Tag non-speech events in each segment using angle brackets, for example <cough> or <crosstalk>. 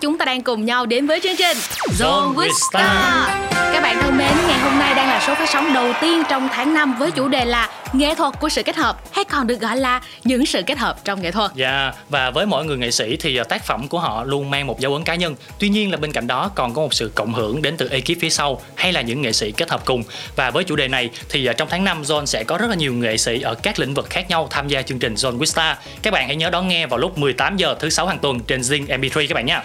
chúng ta đang cùng nhau đến với chương trình Zone with Star. Bạn thân mến, ngày hôm nay đang là số phát sóng đầu tiên trong tháng 5 với chủ đề là nghệ thuật của sự kết hợp hay còn được gọi là những sự kết hợp trong nghệ thuật. Dạ, yeah. và với mỗi người nghệ sĩ thì à, tác phẩm của họ luôn mang một dấu ấn cá nhân. Tuy nhiên là bên cạnh đó còn có một sự cộng hưởng đến từ ekip phía sau hay là những nghệ sĩ kết hợp cùng. Và với chủ đề này thì à, trong tháng 5 Zone sẽ có rất là nhiều nghệ sĩ ở các lĩnh vực khác nhau tham gia chương trình Zone with Star. Các bạn hãy nhớ đón nghe vào lúc 18 giờ thứ sáu hàng tuần trên Zing MP3 các bạn nhé.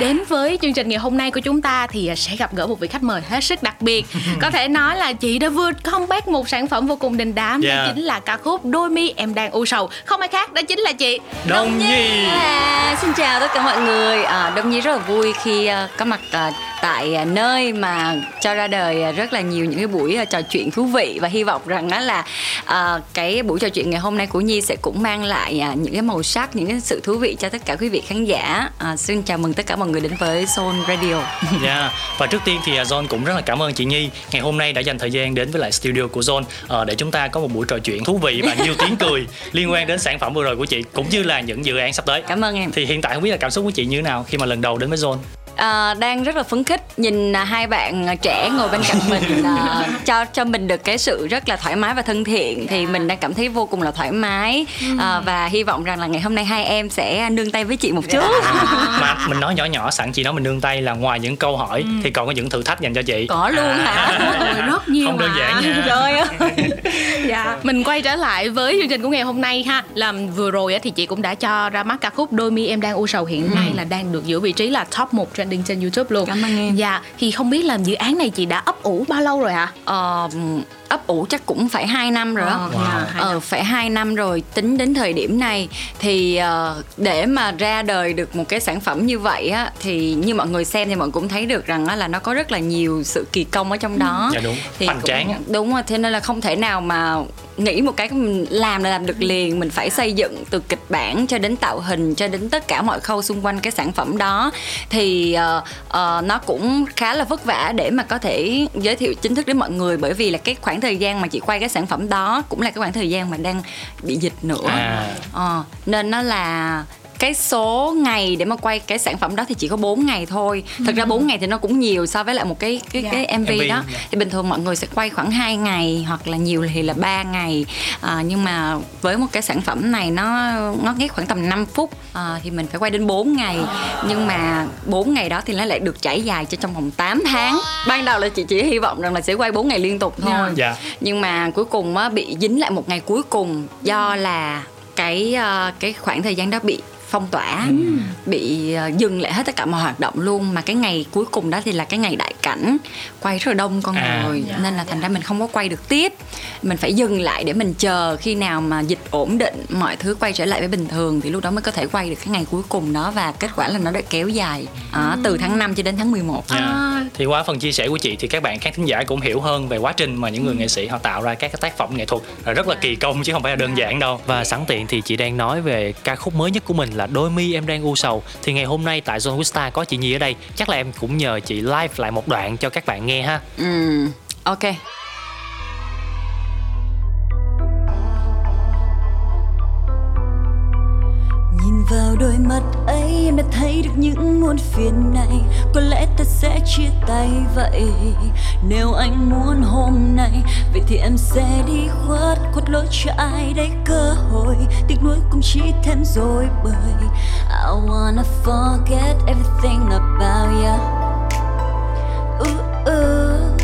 Đến với chương trình ngày hôm nay của chúng ta thì à, sẽ gặp gỡ một vị khách mời hết sức đặc biệt. <laughs> Có thể nói là chị đã vừa comeback một sản phẩm vô cùng đình đám Yeah. đó chính là ca khúc Đôi mi em đang u sầu. Không ai khác đó chính là chị Đông Nhi. À, xin chào tất cả mọi người. À, Đông Nhi rất là vui khi à, có mặt à, tại à, nơi mà cho ra đời à, rất là nhiều những cái buổi à, trò chuyện thú vị và hy vọng rằng đó là cái buổi trò chuyện ngày hôm nay của Nhi sẽ cũng mang lại những cái màu sắc, những cái sự thú vị cho tất cả quý vị khán giả. Xin chào mừng tất cả mọi người đến với Soul Radio. <laughs> Dạ, và trước tiên thì John cũng rất là cảm ơn chị Nhi ngày hôm nay đã dành thời gian đến với lại studio của John ờ, để chúng ta có một buổi trò chuyện thú vị và nhiều tiếng cười <laughs> liên quan đến sản phẩm vừa rồi của chị cũng như là những dự án sắp tới. Cảm ơn em. Thì hiện tại không biết là cảm xúc của chị như thế nào khi mà lần đầu đến với John? À, đang rất là phấn khích nhìn à, hai bạn à, trẻ ngồi bên cạnh mình à, <laughs> cho cho mình được cái sự rất là thoải mái và thân thiện. Thì mình đang cảm thấy vô cùng là thoải mái. À, và hy vọng rằng là ngày hôm nay hai em sẽ nương tay với chị một chút. <laughs> Mà mình nói nhỏ nhỏ sẵn chị nói mình nương tay là ngoài những câu hỏi thì còn có những thử thách dành cho chị. có luôn hả? Ôi, <laughs> rất nhiều Không đơn mà. giản nha. trời ơi. Dạ. Mình quay trở lại với chương trình của ngày hôm nay ha. Là vừa rồi á, thì chị cũng đã cho ra mắt ca khúc Đôi mi em đang u sầu hiện nay là đang được giữ vị trí là top 1 trending trên YouTube luôn. Cảm ơn em. Dạ. Thì không biết làm dự án này chị đã ấp ủ bao lâu rồi ạ? Ờ, ấp ủ chắc cũng phải 2 năm rồi đó Ờ, dạ, hai ờ, năm. phải 2 năm rồi. Tính đến thời điểm này thì ờ, để mà ra đời được một cái sản phẩm như vậy á thì như mọi người xem thì mọi người cũng thấy được rằng á, là nó có rất là nhiều sự kỳ công ở trong đó. Dạ đúng, thì hoành cũng- tráng đúng rồi thế nên là không thể nào mà nghĩ một cái mình làm là làm được liền. Mình phải xây dựng từ kịch bản cho đến tạo hình cho đến tất cả mọi khâu xung quanh cái sản phẩm đó. Thì ờ, ờ, nó cũng khá là vất vả để mà có thể giới thiệu chính thức đến mọi người bởi vì là cái khoảng thời gian mà chị quay cái sản phẩm đó cũng là cái khoảng thời gian mà đang bị dịch nữa À. Ờ, nên nó là cái số ngày để mà quay cái sản phẩm đó thì chỉ có 4 ngày thôi. Thật ra 4 ngày thì nó cũng nhiều so với lại một cái cái Dạ. cái MV, MV, đó. dạ. Thì bình thường mọi người sẽ quay khoảng 2 ngày hoặc là nhiều thì là 3 ngày. À, nhưng mà với một cái sản phẩm này nó nó ghét khoảng tầm 5 phút à, thì mình phải quay đến 4 ngày. Nhưng mà 4 ngày đó thì nó lại được trải dài cho trong vòng 8 tháng. Ban đầu là chị chỉ hy vọng rằng là sẽ quay 4 ngày liên tục thôi. Dạ. Nhưng mà cuối cùng á bị dính lại một ngày cuối cùng do là cái ờ, cái khoảng thời gian đó bị phong tỏa bị ờ, dừng lại hết tất cả mọi hoạt động luôn mà cái ngày cuối cùng đó thì là cái ngày đại cảnh quay rất là đông con À. người nên là thành ra mình không có quay được tiếp mình phải dừng lại để mình chờ khi nào mà dịch ổn định mọi thứ quay trở lại với bình thường thì lúc đó mới có thể quay được cái ngày cuối cùng đó và kết quả là nó đã kéo dài ờ, từ tháng 5 cho đến tháng 11 Dạ. À. Thì qua phần chia sẻ của chị thì các bạn khán thính giả cũng hiểu hơn về quá trình mà những người nghệ sĩ họ tạo ra các cái tác phẩm nghệ thuật là rất là kỳ công chứ không phải là đơn giản đâu. Và sẵn tiện thì chị đang nói về ca khúc mới nhất của mình là Đôi mi em đang u sầu. Thì ngày hôm nay tại Zone Vista có chị Nhi ở đây, chắc là em cũng nhờ chị live lại một đoạn cho các bạn nghe ha. ừ ok vào đôi mắt ấy em đã thấy được những muôn phiền này. Có lẽ ta sẽ chia tay vậy. Nếu anh muốn hôm nay Vậy thì em sẽ đi khuất Khuất lối cho ai đấy cơ hội. Tiếc nuối cũng chỉ thêm rồi bởi I wanna forget everything about you Ooh, ooh,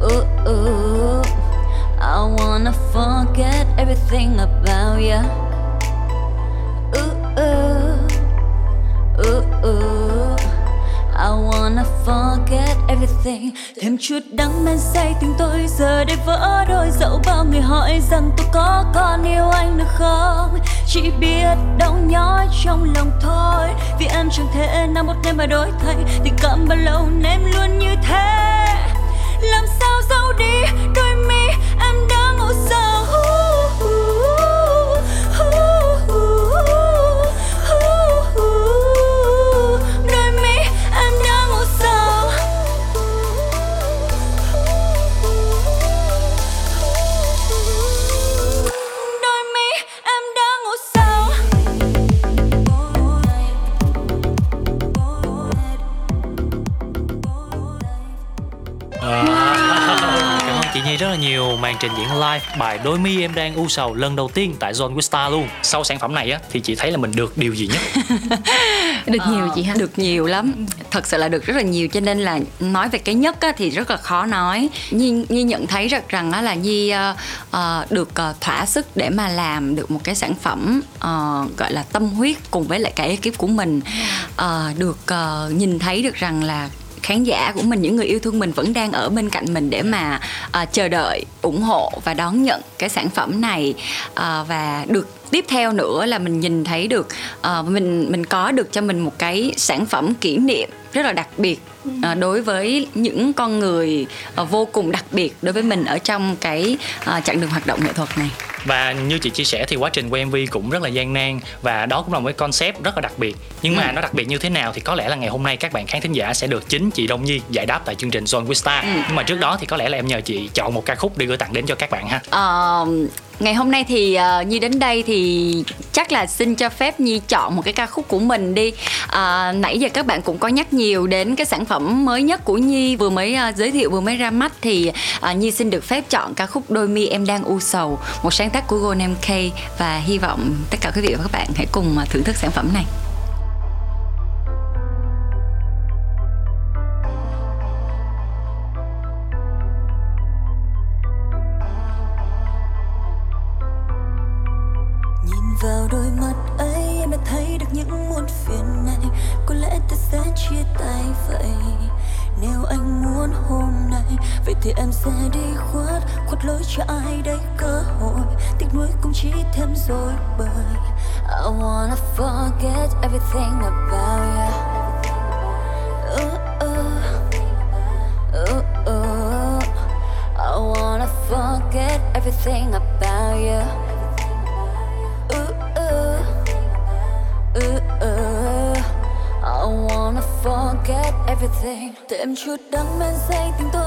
ooh, ooh. I wanna forget everything about you forget everything. Thêm chút đắng men say tình tôi giờ đây vỡ đôi. Dẫu bao người hỏi rằng tôi có còn yêu anh được không? Chỉ biết đau nhói trong lòng thôi. Vì em chẳng thể nào một đêm mà đổi thay. Tình cảm bao lâu nên em luôn như thế? Làm sao giấu đi đôi mi em đã ngủ say? Là nhiều màn trình diễn live bài Đôi mi em đang u sầu lần đầu tiên tại Zone Star luôn. Sau sản phẩm này á thì chị thấy là mình được điều gì nhất? <laughs> được nhiều chị ha. Được nhiều lắm. Thật sự là được rất là nhiều cho nên là nói về cái nhất á, thì rất là khó nói. Nhi Nhi nhận thấy được rằng á, là Nhi uh, uh, được uh, thỏa sức để mà làm được một cái sản phẩm uh, gọi là tâm huyết cùng với lại cái ekip của mình uh, được uh, nhìn thấy được rằng là khán giả của mình những người yêu thương mình vẫn đang ở bên cạnh mình để mà uh, chờ đợi ủng hộ và đón nhận cái sản phẩm này. Uh, và được tiếp theo nữa là mình nhìn thấy được uh, mình mình có được cho mình một cái sản phẩm kỷ niệm rất là đặc biệt uh, đối với những con người uh, vô cùng đặc biệt đối với mình ở trong cái uh, chặng đường hoạt động nghệ thuật này. Và như chị chia sẻ thì quá trình quay MV cũng rất là gian nan và đó cũng là một cái concept rất là đặc biệt. Nhưng mà ừ. nó đặc biệt như thế nào thì có lẽ là ngày hôm nay các bạn khán thính giả sẽ được chính chị Đông Nhi giải đáp tại chương trình Zone with Star. Ừ. nhưng mà trước đó thì có lẽ là em nhờ chị chọn một ca khúc để gửi tặng đến cho các bạn ha. Uh, ngày hôm nay thì uh, nhi đến đây thì chắc là xin cho phép nhi chọn một cái ca khúc của mình đi. Uh, nãy giờ các bạn cũng có nhắc nhiều đến cái sản phẩm mới nhất của nhi vừa mới uh, giới thiệu vừa mới ra mắt thì uh, nhi xin được phép chọn ca khúc đôi mi em đang u sầu một sáng tác của Golden MK và hy vọng tất cả quý vị và các bạn hãy cùng uh, thưởng thức sản phẩm này. Vào đôi mắt ấy em đã thấy được những muôn phiền này có lẽ sẽ chia tay vậy. Nếu anh muốn hôm nay vậy thì em sẽ đi khuất khuất lối cho ai đây cơ hội. Tiếc nuối cũng chỉ thêm rồi bởi I wanna forget everything about you uh uh, uh, uh, uh. I wanna forget everything about you chút đắng men say tình tôi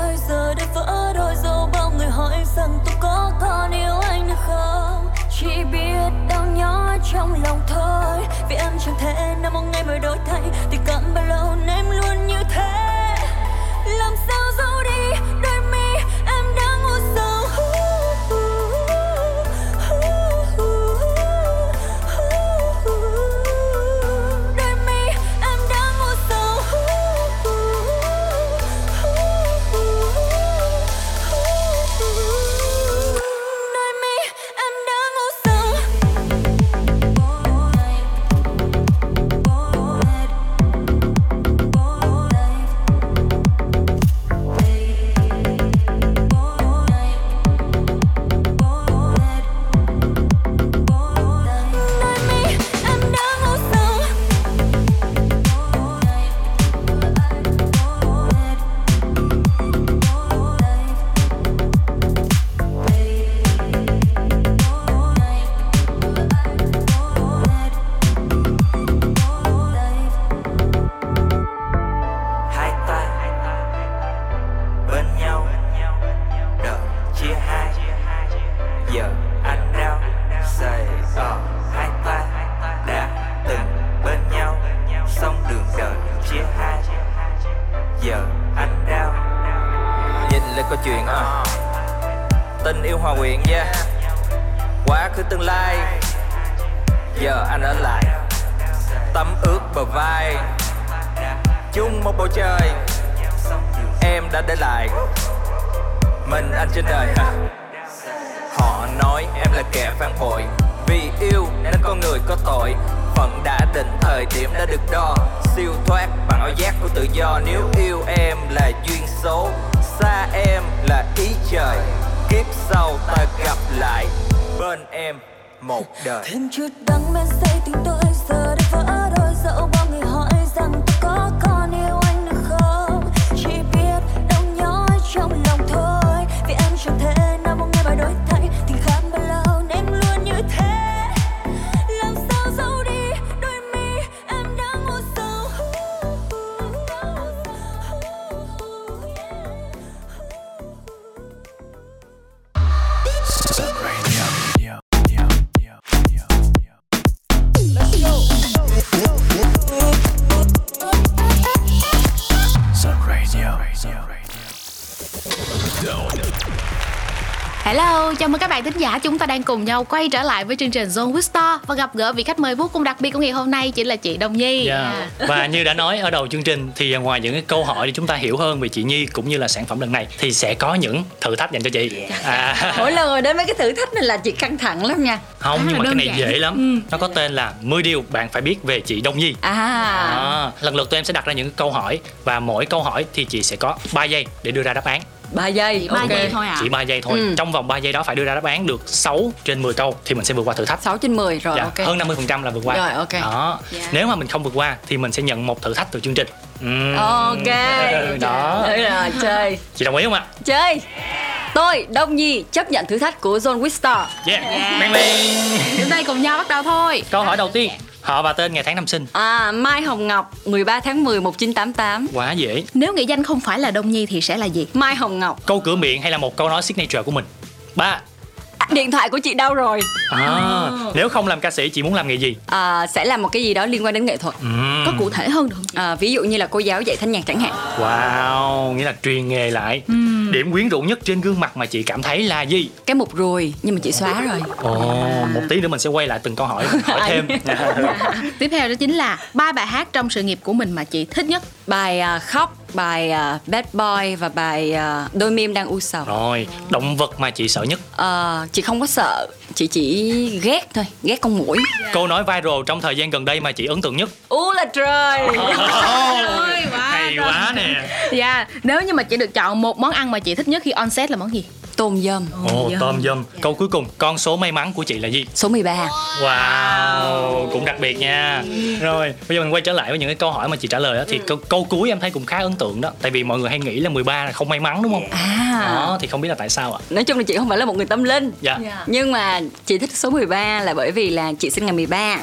một bầu trời. Em đã để lại mình anh trên đời, ha. Họ nói em là kẻ phản bội, vì yêu nên con người có tội. Phận đã định thời điểm đã được đo, siêu thoát bằng ảo giác của tự do. Nếu yêu em là duyên số, xa em là ý trời. Kiếp sau ta gặp lại bên em một đời. Thêm chút đắng men say tình tôi. Đang cùng nhau quay trở lại với chương trình Zone Star và gặp gỡ vị khách mời vô cùng đặc biệt của ngày hôm nay chính là chị Đông Nhi. Yeah. Dạ. Và như đã nói ở đầu chương trình thì ngoài những cái câu hỏi để chúng ta hiểu hơn về chị Nhi cũng như là sản phẩm lần này thì sẽ có những thử thách dành cho chị. À. Mỗi lần rồi đến mấy cái thử thách này là chị căng thẳng lắm nha. Không à, nhưng mà cái này giản. dễ lắm. Ừ. Nó có tên là 10 điều bạn phải biết về chị Đông Nhi. À. à. Lần lượt tụi em sẽ đặt ra những câu hỏi và mỗi câu hỏi thì chị sẽ có 3 giây để đưa ra đáp án 3 giây ba okay. giây thôi à chỉ 3 giây thôi. Ừ. trong vòng 3 giây đó phải đưa ra đáp án được 6 trên 10 câu thì mình sẽ vượt qua thử thách. 6 trên 10 rồi dạ, ok. hơn 50 phần trăm là vượt qua. Rồi ok. Đó. Yeah. Dạ. nếu mà mình không vượt qua thì mình sẽ nhận một thử thách từ chương trình. Ừ. ok. <laughs> Đó. Đấy là chơi. Chị đồng ý không ạ? Chơi. Tôi, Đông Nhi, chấp nhận thử thách của Zone Wistar Yeah, yeah. Bang bang. Chúng ta cùng nhau bắt đầu thôi. Câu hỏi đầu tiên Họ và tên ngày tháng năm sinh. À Mai Hồng Ngọc 13 tháng 10 1988 Quá dễ. Nếu nghệ danh không phải là Đông Nhi thì sẽ là gì? Mai Hồng Ngọc. Câu cửa miệng hay là một câu nói signature của mình? Ba. Điện thoại của chị đâu rồi? À, nếu không làm ca sĩ chị muốn làm nghề gì? À, sẽ làm một cái gì đó liên quan đến nghệ thuật. Ừ. có cụ thể hơn được không à, ví dụ như là cô giáo dạy thanh nhạc chẳng hạn. Wow nghĩa là truyền nghề lại. Ừ. điểm quyến rũ nhất trên gương mặt mà chị cảm thấy là gì? Cái mục ruồi nhưng mà chị xóa rồi. Ồ oh, một tí nữa mình sẽ quay lại từng câu hỏi <laughs> hỏi thêm. <laughs> Tiếp theo đó chính là ba bài hát trong sự nghiệp của mình mà chị thích nhất. Bài uh, khóc bài uh, Bad Boy và bài uh, Đôi mi em đang u sầu. Rồi, động vật mà chị sợ nhất? Uh, chị không có sợ, chị chỉ ghét thôi, ghét con muỗi. Yeah. Câu nói viral trong thời gian gần đây mà chị ấn tượng nhất? U là trời. Oh, hay quá nè. Dạ, yeah. nếu như mà chị được chọn một món ăn mà chị thích nhất khi on set là món gì? Tôm dâm Ồ, oh, tôm dâm Câu cuối cùng, con số may mắn của chị là gì? Số 13 Wow, cũng đặc biệt nha. Rồi, bây giờ mình quay trở lại với những cái câu hỏi mà chị trả lời đó Thì câu, câu cuối em thấy cũng khá ấn tượng đó. Tại vì mọi người hay nghĩ là 13 là không may mắn đúng không? À. Đó, thì không biết là tại sao ạ? Nói chung là chị không phải là một người tâm linh. Dạ. Yeah. Nhưng mà chị thích số 13 là bởi vì là chị sinh ngày 13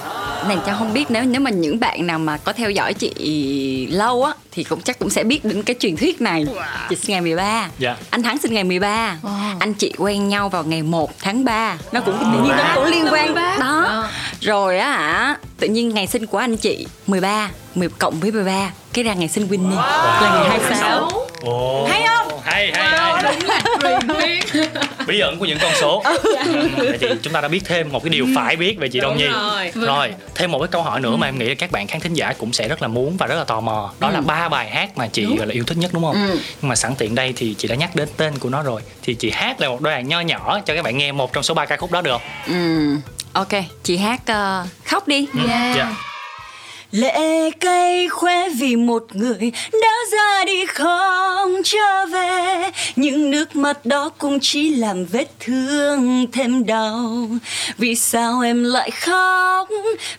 Này cho không biết nếu nếu mà những bạn nào mà có theo dõi chị lâu á Thì cũng chắc cũng sẽ biết đến cái truyền thuyết này. Chị sinh ngày 13 Dạ. Anh Thắng sinh ngày 13 wow anh chị quen nhau vào ngày 1 tháng 3 nó cũng tự nhiên nó cũng liên quan. đó. Rồi á hả tự nhiên ngày sinh của anh chị 13 10 cộng với 13 cái ra ngày sinh Winnie. Wow. là ngày 26 oh. hay không? Hay hay hay. <laughs> bí ẩn của những con số. Vậy thì chúng ta đã biết thêm một cái điều phải biết về chị Đông Nhi. rồi. rồi thêm một cái câu hỏi nữa mà em nghĩ là các bạn khán thính giả cũng sẽ rất là muốn và rất là tò mò. Đó là ba bài hát mà chị gọi là yêu thích nhất đúng không? Ừ. nhưng mà sẵn tiện đây thì chị đã nhắc đến tên của nó rồi. Thì chị hát là một đoạn nho nhỏ cho các bạn nghe một trong số ba ca khúc đó được. Không ừ ok chị hát uh, khóc đi yeah. Yeah. Lệ cây khoe vì một người đã ra đi không trở về. Những nước mắt đó cũng chỉ làm vết thương thêm đau. Vì sao em lại khóc,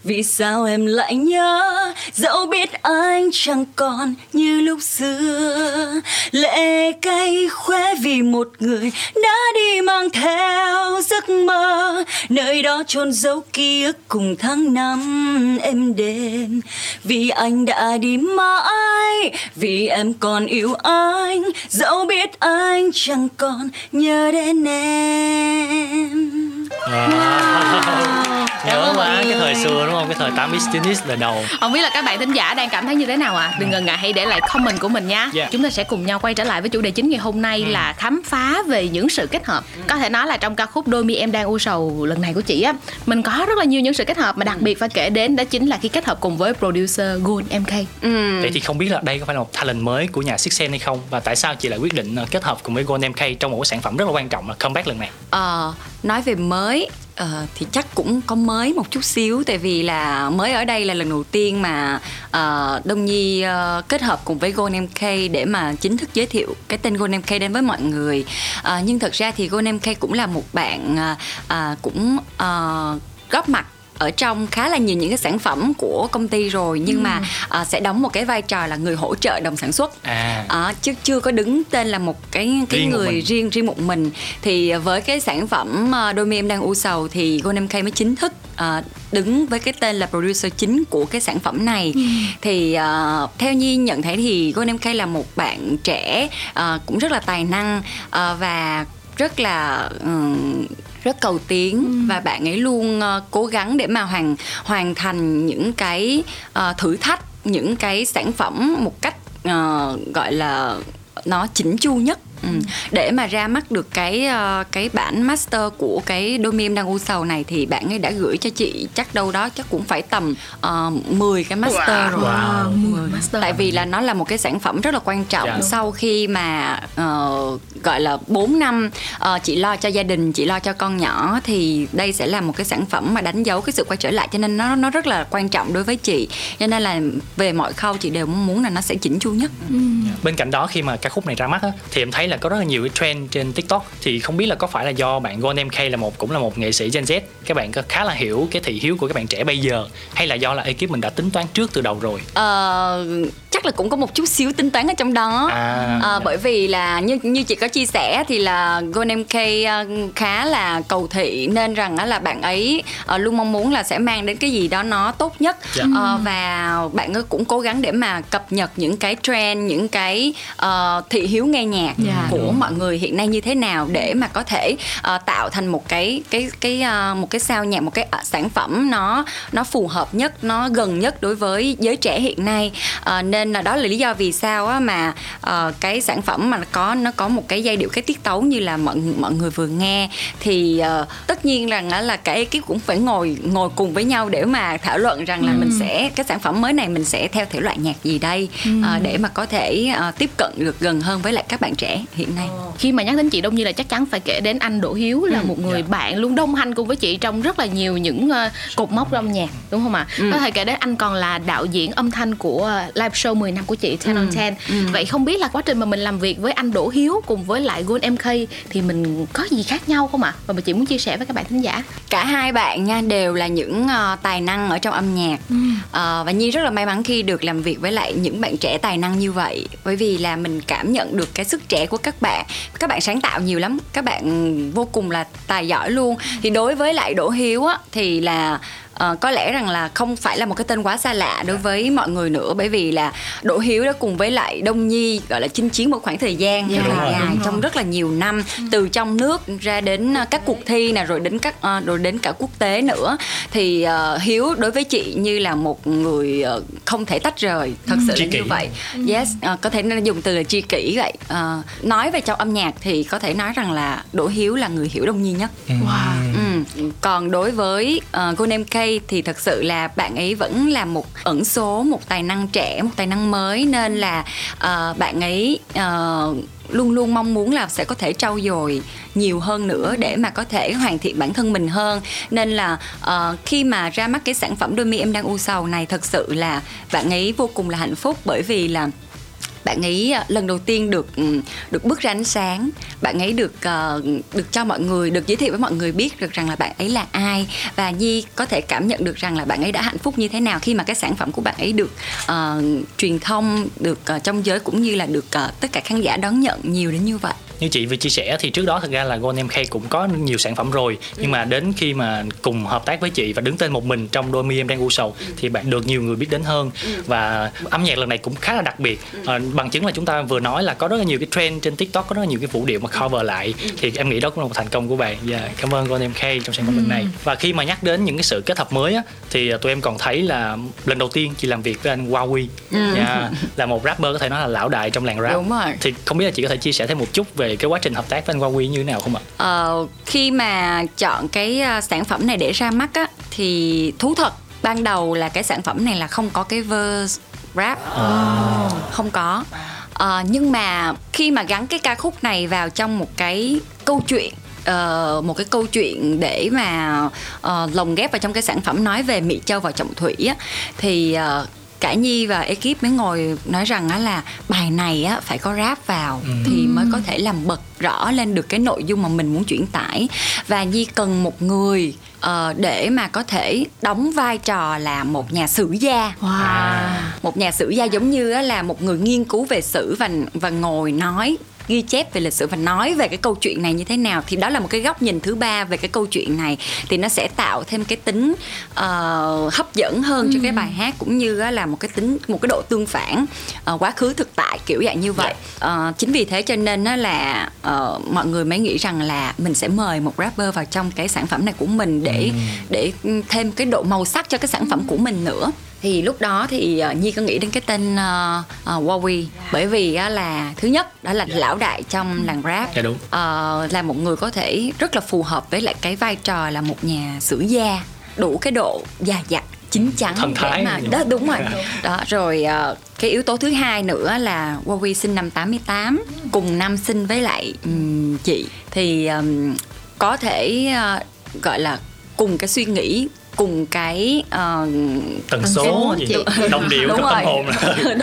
vì sao em lại nhớ? Dẫu biết anh chẳng còn như lúc xưa. Lệ cây khoe vì một người đã đi mang theo giấc mơ. Nơi đó chôn giấu ký ức cùng tháng năm em đêm vì anh đã đi mãi vì em còn yêu anh dẫu biết anh chẳng còn nhớ đến em wow. nhớ quá cái thời xưa đúng không cái thời 8 x 9 x là đầu không biết là các bạn thính giả đang cảm thấy như thế nào ạ à? đừng ngần ngại hãy để lại comment của mình nha yeah. Dạ. chúng ta sẽ cùng nhau quay trở lại với chủ đề chính ngày hôm nay ừ. là khám phá về những sự kết hợp ừ. có thể nói là trong ca khúc đôi mi em đang u sầu lần này của chị á mình có rất là nhiều những sự kết hợp mà đặc biệt phải kể đến đó chính là khi kết hợp cùng với producer Gun MK ừ. vậy thì không biết là đây có phải là một talent mới của nhà Sixen hay không? Và tại sao chị lại quyết định ờ, kết hợp cùng với Gun MK trong một sản phẩm rất là quan trọng là comeback lần này? Ờ nói về mới uh, thì chắc cũng có mới một chút xíu. Tại vì là mới ở đây là lần đầu tiên mà uh, Đông Nhi uh, kết hợp cùng với Gold MK để mà chính thức giới thiệu cái tên Gold MK đến với mọi người. Uh, nhưng thật ra thì Gold MK cũng là một bạn uh, uh, cũng uh, góp mặt ở trong khá là nhiều những cái sản phẩm của công ty rồi nhưng ừ. mà uh, sẽ đóng một cái vai trò là người hỗ trợ đồng sản xuất à. uh, chứ chưa có đứng tên là một cái cái riêng người riêng riêng một mình thì với cái sản phẩm uh, đôi mi em đang u sầu thì Golden K mới chính thức uh, đứng với cái tên là producer chính của cái sản phẩm này ừ. thì uh, theo nhi nhận thấy thì Golden K là một bạn trẻ uh, cũng rất là tài năng uh, và rất là um, rất cầu tiến ừ. và bạn ấy luôn uh, cố gắng để mà hoàn hoàn thành những cái uh, thử thách những cái sản phẩm một cách uh, gọi là nó chỉnh chu nhất ừ. để mà ra mắt được cái uh, cái bản master của cái đôi em đang u sầu này thì bạn ấy đã gửi cho chị chắc đâu đó chắc cũng phải tầm uh, ờ, 10 cái master wow. rồi wow. 10 master tại vì là nó là một cái sản phẩm rất là quan trọng yeah. Dạ. sau khi mà uh, gọi là 4 năm uh, chị lo cho gia đình chị lo cho con nhỏ thì đây sẽ là một cái sản phẩm mà đánh dấu cái sự quay trở lại cho nên nó nó rất là quan trọng đối với chị cho nên là về mọi khâu chị đều muốn là nó sẽ chỉnh chu nhất ừ. bên cạnh đó khi mà ca khúc này ra mắt á, thì em thấy là có rất là nhiều cái trend trên tiktok thì không biết là có phải là do bạn Golden MK là một cũng là một nghệ sĩ Gen Z các bạn có khá là hiểu cái thị hiếu của các bạn trẻ bây giờ hay là do là ekip mình đã tính toán trước từ đầu rồi ờ, chắc là cũng có một chút xíu tính toán ở trong đó à, à, bởi vì là như như chị có chia sẻ thì là Golden MK ờ, khá là cầu thị nên rằng là bạn ấy uh, luôn mong muốn là sẽ mang đến cái gì đó nó tốt nhất yeah. Dạ. uh, và bạn ấy cũng cố gắng để mà cập nhật những cái trend những cái uh, thị hiếu nghe nhạc yeah. Dạ. của mọi người hiện nay như thế nào để mà có thể uh, tạo thành một cái cái cái uh, một cái sao nhạc một cái uh, sản phẩm nó nó phù hợp nhất nó gần nhất đối với giới trẻ hiện nay uh, nên là đó là lý do vì sao á mà uh, cái sản phẩm mà nó có nó có một cái giai điệu cái tiết tấu như là mọi mọi người vừa nghe thì uh, tất nhiên rằng là, là cả ekip cũng phải ngồi ngồi cùng với nhau để mà thảo luận rằng là ừ. mình sẽ cái sản phẩm mới này mình sẽ theo thể loại nhạc gì đây ừ. uh, để mà có thể uh, tiếp cận được gần hơn với lại các bạn trẻ hiện nay khi mà nhắc đến chị đông như là chắc chắn phải kể đến anh Đỗ Hiếu là ừ. một người. Dạ. bạn luôn đồng hành cùng với chị trong rất là nhiều những uh, cột mốc âm nhạc đúng không ạ ừ. có thể kể đến anh còn là đạo diễn âm thanh của live show 10 năm của chị Ten on Ten ừ. vậy không biết là quá trình mà mình làm việc với anh Đỗ Hiếu cùng với lại Gold MK thì mình có gì khác nhau không ạ và mà chị muốn chia sẻ với các bạn thính giả cả hai bạn nha đều là những uh, tài năng ở trong âm nhạc ừ. uh, và nhi rất là may mắn khi được làm việc với lại những bạn trẻ tài năng như vậy bởi vì là mình cảm nhận được cái sức trẻ của các bạn. Các bạn sáng tạo nhiều lắm, các bạn vô cùng là tài giỏi luôn. Thì đối với lại đỗ hiếu á, thì là uh, có lẽ rằng là không phải là một cái tên quá xa lạ đối với mọi người nữa bởi vì là Đỗ Hiếu đã cùng với lại Đông Nhi gọi là chinh chiến một khoảng thời gian yeah, rất là dài trong rất là nhiều năm ừ. từ trong nước ra đến ờ, các cuộc thi nè rồi đến các uh, rồi đến cả quốc tế nữa. Thì uh, Hiếu đối với chị như là một người uh, không thể tách rời thật sự là như vậy. Yes uh, có thể dùng từ là chi kỷ vậy. Uh, nói về trong âm nhạc thì có thể nói rằng là Đỗ Hiếu là người hiểu Đông Nhi nhất. Wow. ừ. còn đối với uh, Golden K thì thật sự là bạn ấy vẫn là một ẩn số một tài năng trẻ một tài năng mới. Nên là uh, bạn ấy uh, luôn luôn mong muốn là sẽ có thể trau dồi nhiều hơn nữa để mà có thể hoàn thiện bản thân mình hơn. Nên là uh, khi mà ra mắt cái sản phẩm đôi mi em đang u sầu này thật sự là bạn ấy vô cùng là hạnh phúc bởi vì là bạn ấy à, lần đầu tiên được ừ, được bước ra ánh sáng. Bạn ấy được ờ, được cho mọi người được giới thiệu với mọi người biết được rằng là bạn ấy là ai. Và nhi có thể cảm nhận được rằng là bạn ấy đã hạnh phúc như thế nào khi mà cái sản phẩm của bạn ấy được uh, truyền thông được uh, trong giới cũng như là được uh, tất cả khán giả đón nhận nhiều đến như vậy như chị vừa chia sẻ thì trước đó thật ra là Golden MK cũng có nhiều sản phẩm rồi. Nhưng mà đến khi mà cùng hợp tác với chị và đứng tên một mình trong đôi mi em đang u sầu thì bạn được nhiều người biết đến hơn. Và âm nhạc lần này cũng khá là đặc biệt. À, bằng chứng là chúng ta vừa nói là có rất là nhiều cái trend trên tiktok có rất là nhiều cái vũ điệu mà cover lại. Thì em nghĩ đó cũng là một thành công của bạn. Yeah, dạ, cảm ơn Golden MK trong sản phẩm lần này. Và khi mà nhắc đến những cái sự kết hợp mới á, thì tụi em còn thấy là lần đầu tiên chị làm việc với anh Huawei. Yeah, dạ, là một rapper có thể nói là lão đại trong làng rap. Đúng rồi. thì không biết là chị có thể chia sẻ thêm một chút về về cái quá trình hợp tác với anh Huawei như thế nào không ạ? Ờ, khi mà chọn cái uh, sản phẩm này để ra mắt á thì thú thật ban đầu là cái sản phẩm này là không có cái verse rap oh. không có à, nhưng mà khi mà gắn cái ca khúc này vào trong một cái câu chuyện uh, một cái câu chuyện để mà uh, lồng ghép vào trong cái sản phẩm nói về mỹ châu và trọng thủy á thì uh, cả nhi và ekip mới ngồi nói rằng á là bài này á phải có rap vào ừ. thì mới có thể làm bật rõ lên được cái nội dung mà mình muốn chuyển tải và nhi cần một người uh, để mà có thể đóng vai trò là một nhà sử gia wow. một nhà sử gia giống như là một người nghiên cứu về sử và và ngồi nói ghi chép về lịch sử và nói về cái câu chuyện này như thế nào thì đó là một cái góc nhìn thứ ba về cái câu chuyện này. Thì nó sẽ tạo thêm cái tính uh, hấp dẫn hơn ừ. cho cái bài hát cũng như là một cái tính một cái độ tương phản uh, quá khứ thực tại kiểu dạng như vậy. Uh, chính vì thế cho nên nó là uh, mọi người mới nghĩ rằng là mình sẽ mời một rapper vào trong cái sản phẩm này của mình để ừ. để thêm cái độ màu sắc cho cái sản phẩm của mình nữa thì lúc đó thì uh, nhi có nghĩ đến cái tên uh, uh, Wowie bởi vì uh, là thứ nhất đó là lão đại trong làng rap. Dạ đúng. Uh, là một người có thể rất là phù hợp với lại cái vai trò là một nhà sử gia đủ cái độ già dặn chín chắn Thần thái. mà đó đúng rồi. Đó rồi uh, cái yếu tố thứ hai nữa là Wowie sinh năm 88 cùng năm sinh với lại um, chị. Thì um, có thể uh, gọi là cùng cái suy nghĩ cùng cái uh, tần số gì? đồng điệu <laughs> <laughs> đúng rồi. tâm hồn.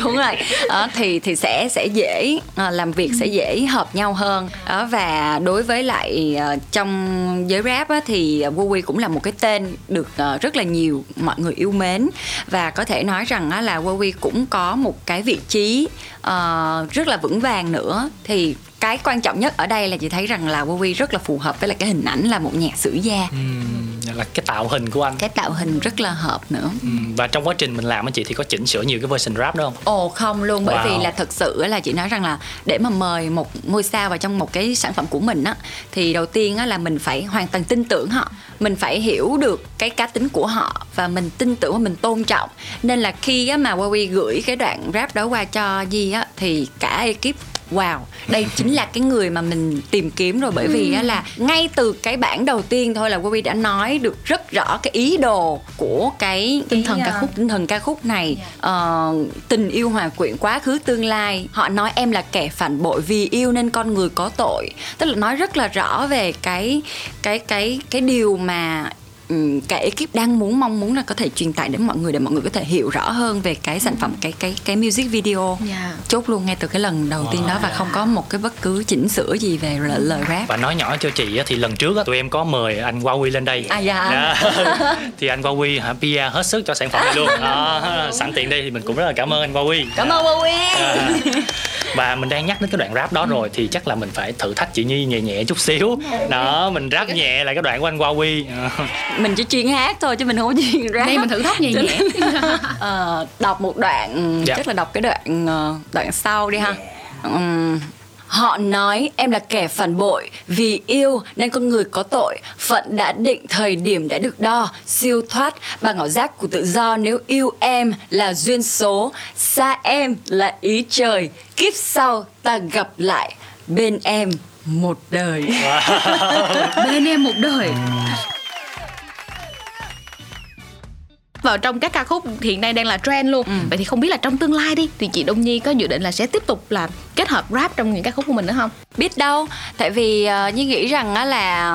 Đúng rồi. Đó, thì thì sẽ sẽ dễ uh, làm việc sẽ dễ hợp nhau hơn. Đó, và đối với lại uh, trong giới rap á, thì Wowie cũng là một cái tên được uh, rất là nhiều mọi người yêu mến. Và có thể nói rằng á, là Wowie cũng có một cái vị trí uh, rất là vững vàng nữa. Thì cái quan trọng nhất ở đây là chị thấy rằng là Wowie rất là phù hợp với lại cái hình ảnh là một nhạc sử gia. Uhm, là cái tạo hình của anh. Cái tạo hình rất là hợp nữa. Uhm, và trong quá trình mình làm á chị thì có chỉnh sửa nhiều cái version rap đó không? Ồ không luôn bởi Wow. vì là thực sự là chị nói rằng là để mà mời một ngôi sao vào trong một cái sản phẩm của mình á thì đầu tiên á là mình phải hoàn toàn tin tưởng họ. Mình phải hiểu được cái cá tính của họ và mình tin tưởng và mình tôn trọng. Nên là khi á mà Wowie gửi cái đoạn rap đó qua cho Di á thì cả ekip Wow, đây chính là cái người mà mình tìm kiếm rồi. Bởi vì á là ngay từ cái bản đầu tiên thôi là Wowie đã nói được rất rõ cái ý đồ của cái Tinh thần ca à, khúc. tinh thần ca khúc này. Ờ, tình yêu hòa quyện quá khứ tương lai. Họ nói em là kẻ phản bội vì yêu nên con người có tội. Tức là nói rất là rõ về cái cái cái cái điều mà cả ekip đang muốn mong muốn là có thể truyền tải đến mọi người để mọi người có thể hiểu rõ hơn về cái sản phẩm cái cái cái music video. Dạ. chốt luôn ngay từ cái lần đầu tiên đó và không có một cái bất cứ chỉnh sửa gì về lời, lời rap. Và nói nhỏ cho chị á, thì lần trước tụi em có mời anh Huawei lên đây. À, dạ. Đó. <laughs> thì anh Huawei hả PR hết sức cho sản phẩm này luôn. <laughs> Đó. sẵn tiện đây thì mình cũng rất là cảm ơn anh Huawei cảm ơn Wowie À, <laughs> và mình đang nhắc đến cái đoạn rap đó rồi thì chắc là mình phải thử thách chị Nhi nhẹ nhẹ chút xíu. Đó mình rap nhẹ lại cái đoạn của anh Huawei mình chỉ chuyên hát thôi chứ mình không có chuyên rap. Đây mình thử thách nhẹ nhẹ. Ờ, đọc một đoạn Dạ. chắc là đọc cái đoạn ờ, đoạn sau đi ha. Ừm, Họ nói em là kẻ phản bội Vì yêu nên con người có tội. Phận đã định thời điểm đã được đo Siêu thoát bằng ảo giác của tự do. Nếu yêu em là duyên số Xa em là ý trời. Kiếp sau ta gặp lại Bên em một đời. Bên em một đời vào trong các ca khúc hiện nay đang là trend luôn. Vậy thì không biết là trong tương lai đi thì chị Đông Nhi có dự định là sẽ tiếp tục là kết hợp rap trong những ca khúc của mình nữa không? Biết đâu tại vì uh, như nghĩ rằng á là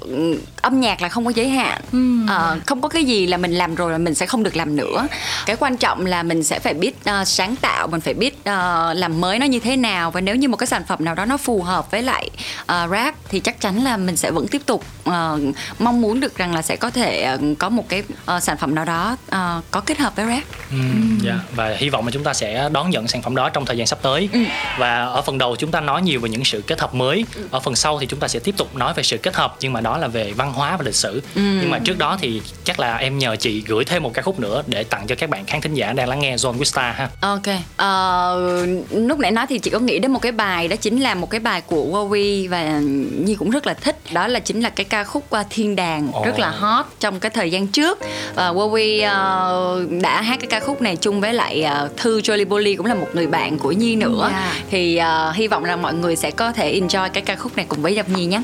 ừ, âm nhạc là không có giới hạn. Ờ, không có cái gì là mình làm rồi là mình sẽ không được làm nữa. Cái quan trọng là mình sẽ phải biết ờ, sáng tạo mình phải biết ờ, làm mới nó như thế nào. Và nếu như một cái sản phẩm nào đó nó phù hợp với lại ờ, rap thì chắc chắn là mình sẽ vẫn tiếp tục ờ, mong muốn được rằng là sẽ có thể ờ, có một cái ờ, sản phẩm nào đó ờ, có kết hợp với rap. Ừm, dạ. và hy vọng là chúng ta sẽ đón nhận sản phẩm đó trong thời gian sắp tới và ở phần đầu chúng ta nói nhiều về những sự kết hợp mới. Ở phần sau thì chúng ta sẽ tiếp tục nói về sự kết hợp nhưng mà đó là về văn hóa và lịch sử. Nhưng mà trước đó thì chắc là em nhờ chị gửi thêm một ca khúc nữa để tặng cho các bạn khán thính giả đang lắng nghe Zone Wista ha. Ok, Ờ, lúc nãy nói thì chị có nghĩ đến một cái bài đó chính là một cái bài của Wowie và Nhi cũng rất là thích. Đó là chính là cái ca khúc uh, Thiên Đàng Ồ. rất là hot trong cái thời gian trước. Và Wowie ờ, đã hát cái ca khúc này chung với lại ờ, Thư Jolly Bolly cũng là một người bạn của Nhi nữa. Dạ thì uh, hy vọng rằng mọi người sẽ có thể enjoy cái ca khúc này cùng với Dập Nhi nhé.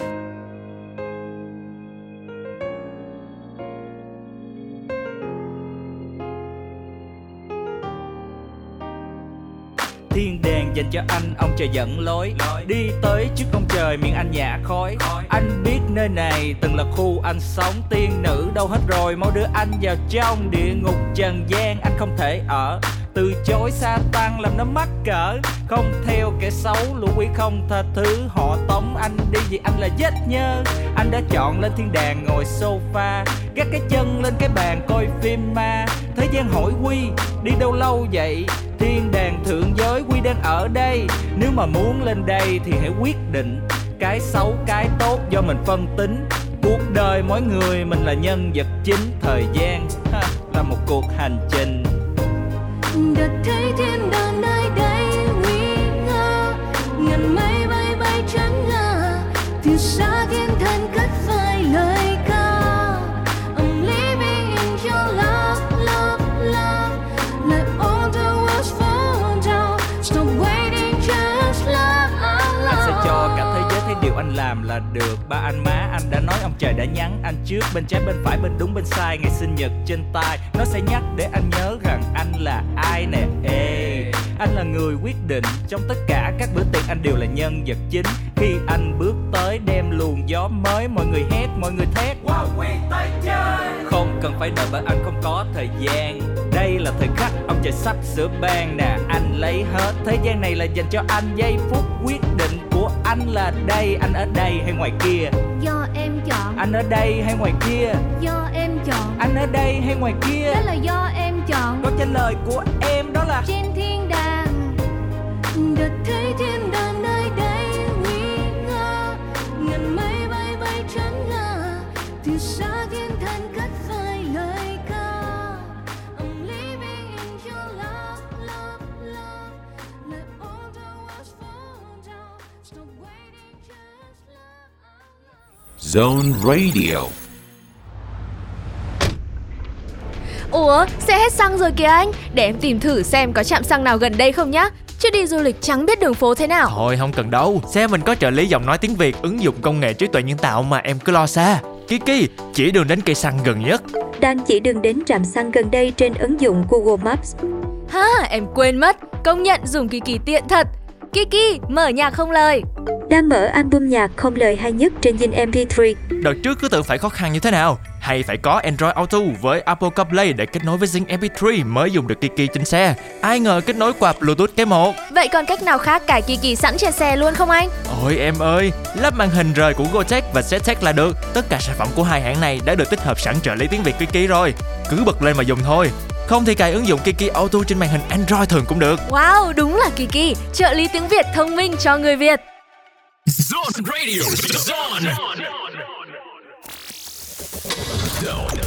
thiên đàng dành cho anh ông trời dẫn lối. Đi tới trước ông trời miệng anh nhả khói. Anh biết nơi này từng là khu anh sống. Tiên nữ đâu hết rồi mau đưa anh vào trong địa ngục trần gian. Anh không thể ở từ chối sa tăng làm nó mắc cỡ không theo kẻ xấu lũ quỷ không tha thứ. Họ tống anh đi vì anh là vết nhơ. Anh đã chọn lên thiên đàng ngồi sofa. Gác cái chân lên cái bàn coi phim ma. Thế gian hỏi quy đi đâu lâu vậy? Thiên đàng thượng giới quy đang ở đây. Nếu mà muốn lên đây thì hãy quyết định cái xấu cái tốt do mình phân tính. Cuộc đời mỗi người mình là nhân vật chính. Thời gian ha, là một cuộc hành trình. Đợt thấy thiên ngà từ xa thiên thần cất là được. Ba anh má anh đã nói ông trời đã nhắn. Anh trước bên trái bên phải bên đúng bên sai. Ngày sinh nhật trên tay. Nó sẽ nhắc để anh nhớ rằng anh là ai nè. Ê anh là người quyết định. Trong tất cả các bữa tiệc anh đều là nhân vật chính. Khi anh bước tới đem luồng gió mới mọi người hét mọi người thét. Wow, không cần phải đợi bởi anh không có thời gian. Đây là thời khắc ông trời sắp sửa ban nè. Anh lấy hết. Thế gian này là dành cho anh. Giây phút quyết định anh là đây anh ở đây hay ngoài kia? Do em chọn. Anh ở đây hay ngoài kia? Do em chọn. Anh ở đây hay ngoài kia? Đó là do em chọn. Câu trả lời của em đó là trên thiên đàng được thấy thiên đàng Zone Radio. Ủa, xe hết xăng rồi kìa anh Để em tìm thử xem có trạm xăng nào gần đây không nhá Chứ đi du lịch chẳng biết đường phố thế nào Thôi không cần đâu, xe mình có trợ lý giọng nói tiếng Việt ứng dụng công nghệ trí tuệ nhân tạo mà em cứ lo xa. Kiki, chỉ đường đến cây xăng gần nhất. đang chỉ đường đến trạm xăng gần đây trên ứng dụng Google Maps. Ha, em quên mất Công nhận dùng kỳ tiện thật Kiki, mở nhạc không lời Đang mở album nhạc không lời hay nhất trên Zing MP3. Đợt trước cứ tưởng phải khó khăn như thế nào. Hay phải có Android Auto với Apple CarPlay để kết nối với Zing MP3 mới dùng được Kiki trên xe. Ai ngờ kết nối qua Bluetooth cái một. Vậy còn cách nào khác cài kỳ sẵn trên xe luôn không anh? Ôi em ơi, lắp màn hình rời của Gotech và Zetech là được. Tất cả sản phẩm của hai hãng này đã được tích hợp sẵn trợ lý tiếng Việt Kiki rồi. Cứ bật lên mà dùng thôi. Không thì cài ứng dụng Kiki Auto trên màn hình Android thường cũng được. Wow, đúng là Kiki Trợ lý tiếng Việt thông minh cho người Việt Zone Radio. Zone.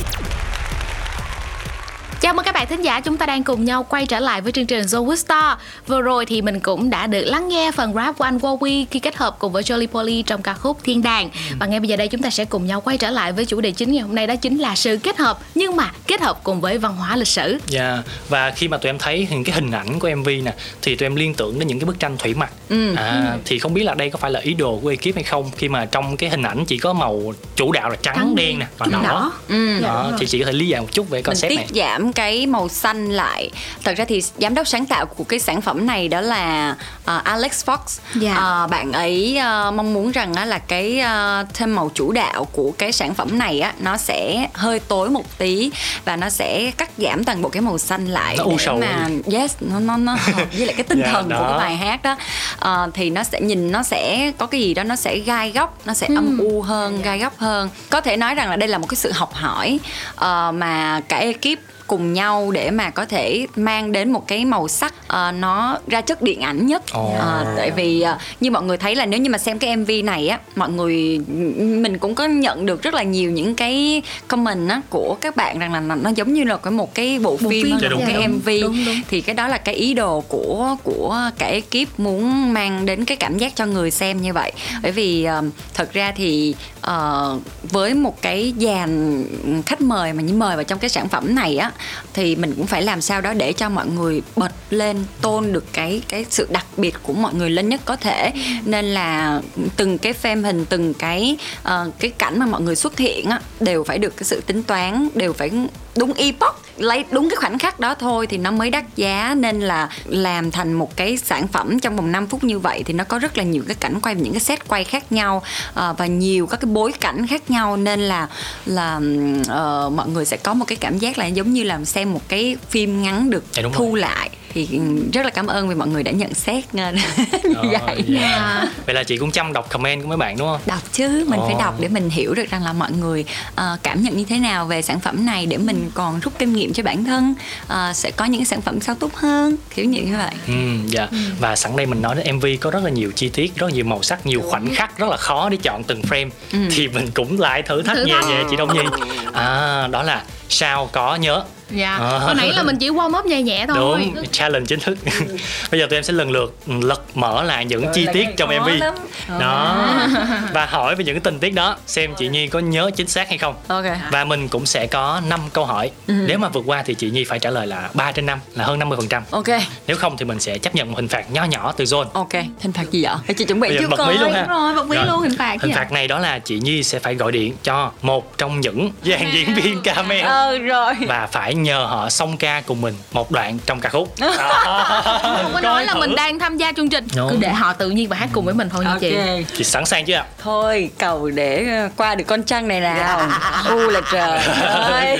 Chào mừng các bạn thính giả, chúng ta đang cùng nhau quay trở lại với chương trình Zoe Star. Vừa rồi thì mình cũng đã được lắng nghe phần rap của anh Wowy khi kết hợp cùng với Jolly Polly trong ca khúc Thiên Đàng. Và ngay bây giờ đây chúng ta sẽ cùng nhau quay trở lại với chủ đề chính ngày hôm nay đó chính là sự kết hợp nhưng mà kết hợp cùng với văn hóa lịch sử. Dạ và khi mà tụi em thấy những cái hình ảnh của MV nè thì tụi em liên tưởng đến những cái bức tranh thủy mặc. À, thì không biết là đây có phải là ý đồ của ekip hay không khi mà trong cái hình ảnh chỉ có màu chủ đạo là trắng, Trắng đen nè và đỏ. đỏ. Ừ. Đó, thì chị có thể lý giải một chút về concept tiết này. giảm cái màu xanh lại. Thật ra thì giám đốc sáng tạo của cái sản phẩm này đó là ờ, Alex Fox. Dạ. Ờ, bạn ấy ờ, mong muốn rằng á là cái ờ, thêm màu chủ đạo của cái sản phẩm này á nó sẽ hơi tối một tí và nó sẽ cắt giảm toàn bộ cái màu xanh lại Nó u để sầu mà yes nó nó nó với lại cái tinh Dạ, thần của đó. cái bài hát đó. Ờ, thì nó sẽ nhìn nó sẽ có cái gì đó nó sẽ gai góc nó sẽ âm u hơn gai góc hơn. Có thể nói rằng là đây là một cái sự học hỏi ờ, mà cả ekip cùng nhau để mà có thể mang đến một cái màu sắc ờ, nó ra chất điện ảnh nhất Ồ. Ờ, tại vì ờ, như mọi người thấy là nếu như mà xem cái mv này á mọi người mình cũng có nhận được rất là nhiều những cái comment á của các bạn rằng là nó giống như là cái một cái bộ, Bộ phim, phim. Dạ, đúng, cái đúng, mv đúng, đúng. thì cái đó là cái ý đồ của của cả ekip muốn mang đến cái cảm giác cho người xem như vậy bởi vì ờ, thật ra thì ờ, với một cái dàn khách mời mà như mời vào trong cái sản phẩm này á thì mình cũng phải làm sao đó để cho mọi người bật lên tôn được cái cái sự đặc biệt của mọi người lên nhất có thể. Nên là từng cái phim hình từng cái uh, cái cảnh mà mọi người xuất hiện á đều phải được cái sự tính toán đều phải đúng epoch lấy đúng cái khoảnh khắc đó thôi thì nó mới đắt giá. Nên là làm thành một cái sản phẩm trong vòng 5 phút như vậy thì nó có rất là nhiều cái cảnh quay những cái set quay khác nhau ờ, và nhiều các cái bối cảnh khác nhau. Nên là là ờ, mọi người sẽ có một cái cảm giác là giống như là xem một cái phim ngắn được Dạ, thu lại thì rất là cảm ơn vì mọi người đã nhận xét ờ, <laughs> như Ờ, vậy dạ. Vậy là chị cũng chăm đọc comment của mấy bạn đúng không? đọc chứ mình phải Ồ. đọc để mình hiểu được rằng là mọi người ờ, cảm nhận như thế nào về sản phẩm này để mình còn rút kinh nghiệm cho bản thân Ờ, sẽ có những sản phẩm sau tốt hơn kiểu như vậy Ừ, dạ. Và sẵn đây mình nói đến MV có rất là nhiều chi tiết, rất nhiều màu sắc, nhiều khoảnh khắc rất là khó để chọn từng frame. Thì mình cũng lại thử thách Thử nhẹ nhẹ chị Đông Nhi. <laughs> À, đó là sao có nhớ dạ. Ờ. hồi nãy là mình chỉ warm up nhẹ nhẹ thôi. Đúng challenge chính thức. <laughs> Bây giờ tụi em sẽ lần lượt lật mở lại những chi là tiết trong mv lắm. đó. <laughs> Và hỏi về những tình tiết đó xem chị nhi có nhớ chính xác hay không. Ok. Và mình cũng sẽ có 5 câu hỏi. Nếu mà vượt qua thì chị nhi phải trả lời là 3 trên 5 là hơn 50 phần trăm. Ok. Nếu không thì mình sẽ chấp nhận một hình phạt nho nhỏ từ zone. Ok. Hình phạt gì vậy? Để chị chuẩn bị trước bật coi. mí luôn ha. rồi bật mí Rồi. luôn hình phạt hình phạt này đó là chị nhi sẽ phải gọi điện cho một trong những dàn diễn viên cameo. Ờ rồi. Và phải nhờ họ song ca cùng mình một đoạn trong ca khúc. <laughs> Không có nói là mình đang tham gia chương trình. Đúng. cứ để họ tự nhiên và hát cùng với mình thôi nha ok. chị. Chị sẵn sàng chưa ạ? Thôi cầu để ờ, qua được con trăng này nào. U là trời <laughs> ơi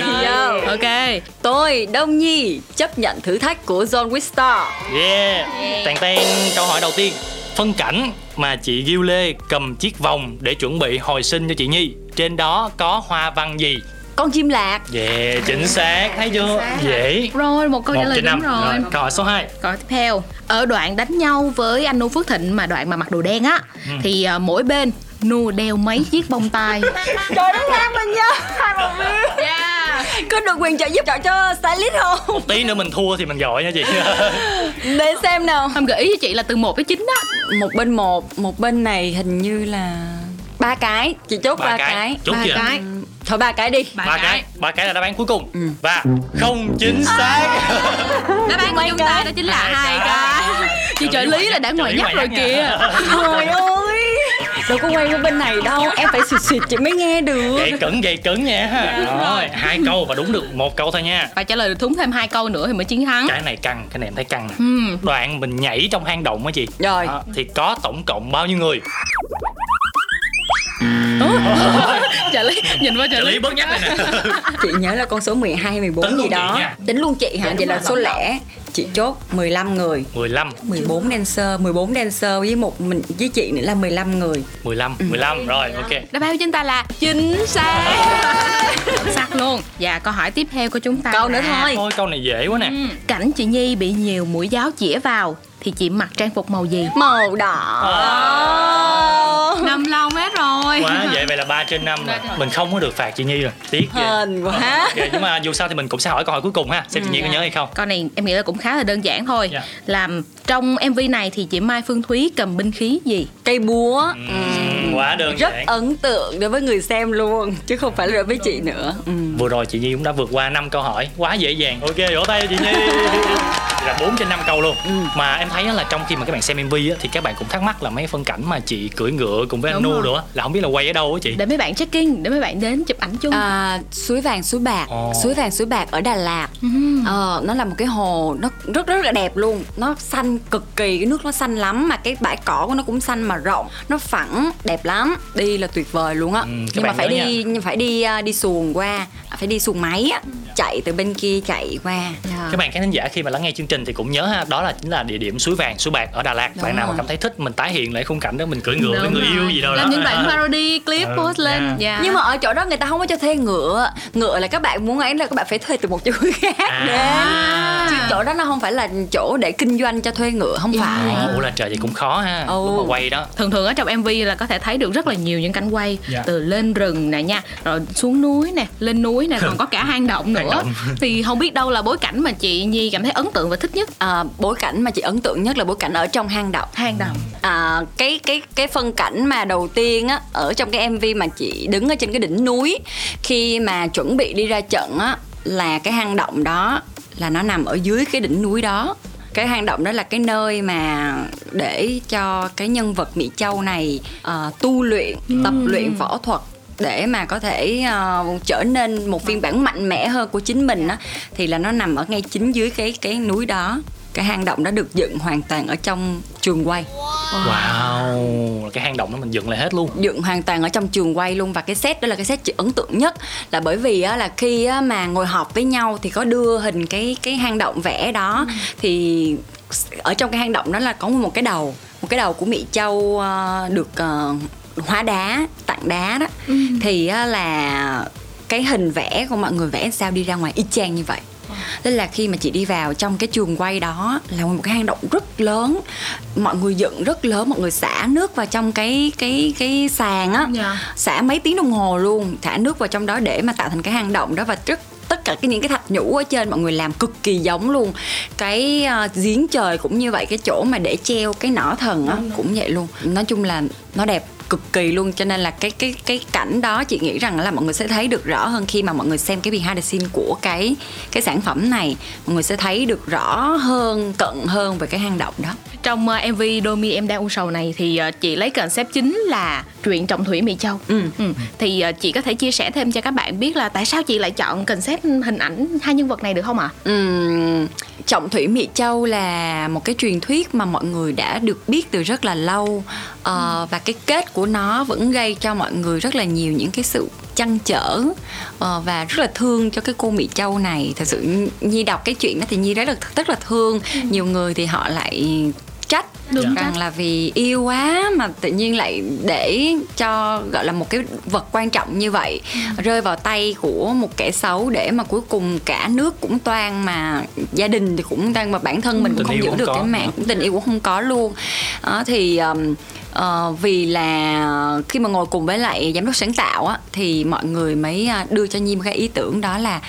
ok. Tôi đông nhi chấp nhận thử thách của john Wistar Yeah. Tèn ten câu hỏi đầu tiên. Phân cảnh mà chị Ghiu Lê cầm chiếc vòng để chuẩn bị hồi sinh cho chị Nhi. Trên đó có hoa văn gì? Con chim lạc. Yeah, chính xác, thấy chưa? Dễ. rồi một câu trả Một lời đúng năm. rồi Câu hỏi số 2. Câu tiếp theo. Ở đoạn đánh nhau với anh Nu Phước Thịnh Mà đoạn mà mặc đồ đen á Ừ. Thì à, mỗi bên Nu đeo mấy chiếc bông tai. <laughs> Trời đất ơi mình nhớ. Hai một viên Yeah có được quyền trợ giúp trợ cho stylist không? Tí nữa mình thua thì mình gọi nha chị. <laughs> để xem nào. Không gợi ý cho chị là từ 1 tới 9 đó một bên một một bên này hình như là ba cái. Chị chốt ba, cái, Chốt Ba chưa? cái thôi ba cái đi Ba Ba cái. Ba cái là đáp án cuối cùng. Ừ. Và không chính xác. Đáp án của chúng ta đó chính là Hai cái. Chị trợ lý là đã ngoài nhắc rồi kìa trời ơi đâu có quay qua bên này đâu em phải xịt xịt chị mới nghe được Gậy cứng, gậy cứng nha. Rồi, hai câu và đúng được một câu thôi nha. Phải trả lời được thúng thêm hai câu nữa thì mới chiến thắng Cái này căng, cái này em thấy căng nè. Ừm. Đoạn mình nhảy trong hang động á chị. Rồi. Thì có tổng cộng bao nhiêu người? <laughs> Trợ lý nhìn qua trợ Trợ lý bớt nhắc này nè. <laughs> chị nhớ là con số 12 hay 14 Tính gì đó. tính luôn chị hả? Vậy là số lẻ. Chị chốt 15 người. 15 14 dancer 14 dancer với một mình với chị nữa là 15 người. 15 15 rồi ok. Đáp án của chúng ta là chính xác. Chính xác luôn. Và câu hỏi tiếp theo của chúng ta câu nữa thôi. Thôi câu này dễ quá nè. Ừ. Cảnh chị Nhi bị nhiều mũi giáo chĩa vào Thì chị mặc trang phục màu gì? màu đỏ. Nằm lòng hết rồi quá vậy vậy là 3 trên 5 rồi. mình không có được phạt chị Nhi rồi. Tiếc hên quá. Ok, nhưng mà dù sao thì mình cũng sẽ hỏi câu hỏi cuối cùng ha xem chị Nhi có nhớ hay không. Câu này em nghĩ là cũng khá là đơn giản thôi. Dạ. Làm trong MV này thì chị Mai Phương Thúy cầm binh khí gì? cây búa. Ừm, quá đơn rất giản. ấn tượng đối với người xem luôn chứ không phải là đối với chị nữa. Ừ. vừa rồi chị Nhi cũng đã vượt qua 5 câu hỏi quá dễ dàng. Ok vỗ tay cho chị Nhi <laughs> là 4 trên 5 câu luôn. Mà em thấy á là trong khi mà các bạn xem MV á, thì các bạn cũng thắc mắc là mấy phân cảnh mà chị cưỡi ngựa cùng với anh Nu nữa là không biết là quay ở đâu á chị. Để mấy bạn check-in, để mấy bạn đến chụp ảnh chung. À, suối vàng suối bạc. Ồ. suối vàng suối bạc ở Đà Lạt. Ờ, nó là một cái hồ nó rất rất là đẹp luôn. Nó xanh cực kỳ cái nước nó xanh lắm mà cái bãi cỏ của nó cũng xanh mà rộng. Nó phẳng đẹp lắm. Đi là tuyệt vời luôn á. Ừ, nhưng mà phải đi nhưng phải đi à, đi xuồng qua. Phải đi xuồng máy á. Chạy từ bên kia chạy qua. Dạ. các bạn khán giả khi mà lắng nghe chương trình thì cũng nhớ ha đó là chính là địa điểm suối vàng suối bạc ở Đà Lạt Đúng bạn nào mà cảm thấy thích mình tái hiện lại khung cảnh đó mình cưỡi ngựa với Đúng người rồi. yêu gì đâu Làm đó những đoạn parody, clip Ừ, post lên dạ. Dạ. nhưng mà ở chỗ đó người ta không có cho thuê ngựa ngựa là các bạn muốn ấy là các bạn phải thuê từ một chỗ khác À. đến chứ chỗ đó nó không phải là chỗ để kinh doanh cho thuê ngựa không phải Ủa là trời vậy cũng khó ha Ừ. lúc mà quay đó thường thường ở trong MV là có thể thấy được rất là nhiều những cảnh quay Dạ. từ lên rừng nè nha rồi xuống núi nè lên núi nè còn có cả hang động nữa Hang động. thì không biết đâu là bối cảnh mà chị Nhi cảm thấy ấn tượng và thích nhất à, bối cảnh mà chị ấn tượng nhất là bối cảnh ở trong hang động. Hang động. À, cái cái cái phân cảnh mà đầu tiên á ở trong cái MV mà chị đứng ở trên cái đỉnh núi khi mà chuẩn bị đi ra trận á là cái hang động đó là nó nằm ở dưới cái đỉnh núi đó. Cái hang động đó là cái nơi mà để cho cái nhân vật Mỹ Châu này ờ, tu luyện tập luyện võ thuật để mà có thể ờ, trở nên một phiên bản mạnh mẽ hơn của chính mình á thì là nó nằm ở ngay chính dưới cái cái núi đó. Cái hang động đó được dựng hoàn toàn ở trong trường quay. Wow. Cái hang động đó mình dựng lại hết luôn. Dựng hoàn toàn ở trong trường quay luôn. Và cái set đó là cái set ấn tượng nhất. Là bởi vì á, là khi á, mà ngồi họp với nhau thì có đưa hình cái cái hang động vẽ đó. Thì ở trong cái hang động đó là có một cái đầu một cái đầu của Mỹ Châu ờ, được ờ, hóa đá tặng đá đó. Thì á, là cái hình vẽ của mọi người vẽ sao đi ra ngoài y chang như vậy. Tức là khi mà chị đi vào trong cái trường quay đó là một cái hang động rất lớn. Mọi người dựng rất lớn mọi người xả nước vào trong cái cái cái sàn á. Dạ. xả mấy tiếng đồng hồ luôn xả nước vào trong đó để mà tạo thành cái hang động đó. Và rất tất cả cái những cái thạch nhũ ở trên mọi người làm cực kỳ giống luôn. Cái uh, giếng trời cũng như vậy cái chỗ mà để treo cái nỏ thần á cũng vậy luôn. Nói chung là nó đẹp cực kỳ luôn cho nên là cái cái cái cảnh đó chị nghĩ rằng là mọi người sẽ thấy được rõ hơn khi mà mọi người xem cái behind the scene của cái cái sản phẩm này mọi người sẽ thấy được rõ hơn cận hơn về cái hang động đó Trong ờ, MV Đôi mi em đang u sầu này thì ờ, chị lấy concept chính là truyện trọng thủy Mỹ Châu. Ừ. Thì ờ, chị có thể chia sẻ thêm cho các bạn biết là tại sao chị lại chọn concept hình ảnh hai nhân vật này được không ạ? Ừm, Trọng Thủy Mỹ Châu là một cái truyền thuyết mà mọi người đã được biết từ rất là lâu Ờ, và cái kết của nó vẫn gây cho mọi người rất là nhiều những cái sự chăn trở. Ờ, và rất là thương cho cái cô Mỹ Châu này. Thật sự Nhi đọc cái chuyện đó thì Nhi rất là rất là thương. Nhiều người thì họ lại trách Đúng rằng trách. là vì yêu quá mà tự nhiên lại để cho gọi là một cái vật quan trọng như vậy rơi vào tay của một kẻ xấu để mà cuối cùng cả nước cũng toan mà gia đình thì cũng toan mà bản thân mình cũng Tình không giữ không được có. cái mạng cũng tình yêu cũng không có luôn đó, thì um, ờ, vì là khi mà ngồi cùng với lại giám đốc sáng tạo á thì mọi người mới à, đưa cho Nhi một cái ý tưởng đó là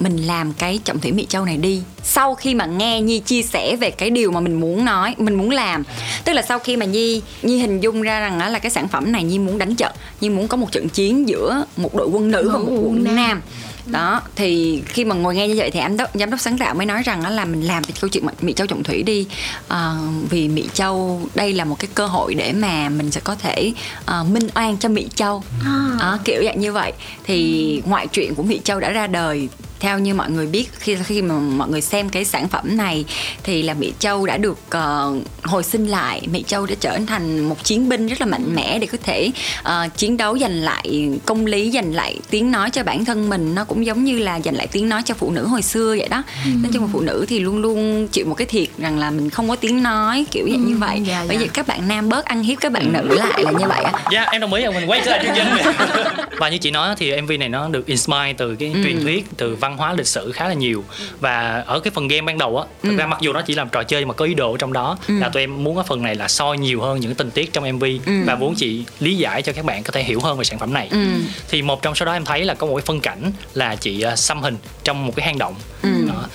mình làm cái trọng thủy mỹ châu này đi. Sau khi mà nghe nhi chia sẻ về cái điều mà mình muốn nói mình muốn làm tức là sau khi mà nhi nhi hình dung ra rằng á là cái sản phẩm này nhi muốn đánh trận nhi muốn có một trận chiến giữa một đội quân nữ và một đội quân nam. Đó thì khi mà ngồi nghe như vậy thì giám đốc giám đốc sáng tạo mới nói rằng là mình làm cái câu chuyện mỹ châu trọng thủy đi. À, vì mỹ châu đây là một cái cơ hội để mà mình sẽ có thể à, minh oan cho mỹ châu. Đó, kiểu dạng như vậy. Thì ngoại truyện của mỹ châu đã ra đời theo như mọi người biết khi khi mà mọi người xem cái sản phẩm này thì là Mỹ Châu đã được ờ, hồi sinh lại. Mỹ Châu đã trở thành một chiến binh rất là mạnh mẽ để có thể ờ, chiến đấu giành lại công lý giành lại tiếng nói cho bản thân mình. Nó cũng giống như là giành lại tiếng nói cho phụ nữ hồi xưa vậy đó. Nói chung là phụ nữ thì luôn luôn chịu một cái thiệt rằng là mình không có tiếng nói kiểu dạng như vậy. dạ, bởi dạ. vì các bạn nam bớt ăn hiếp các bạn nữ lại là như vậy á. Dạ em đồng ý. Mình quay trở lại chương trình. <laughs> Và như chị nói thì MV này nó được inspire từ cái truyền thuyết Từ văn hóa lịch sử khá là nhiều. Và ở cái phần game ban đầu á Thực ra mặc dù nó chỉ làm trò chơi mà có ý đồ trong đó Là tụi em muốn ở phần này là soi nhiều hơn những tình tiết trong MV Và muốn chị lý giải cho các bạn có thể hiểu hơn về sản phẩm này. Thì một trong số đó em thấy là có một cái phân cảnh Là chị à, xăm hình trong một cái hang động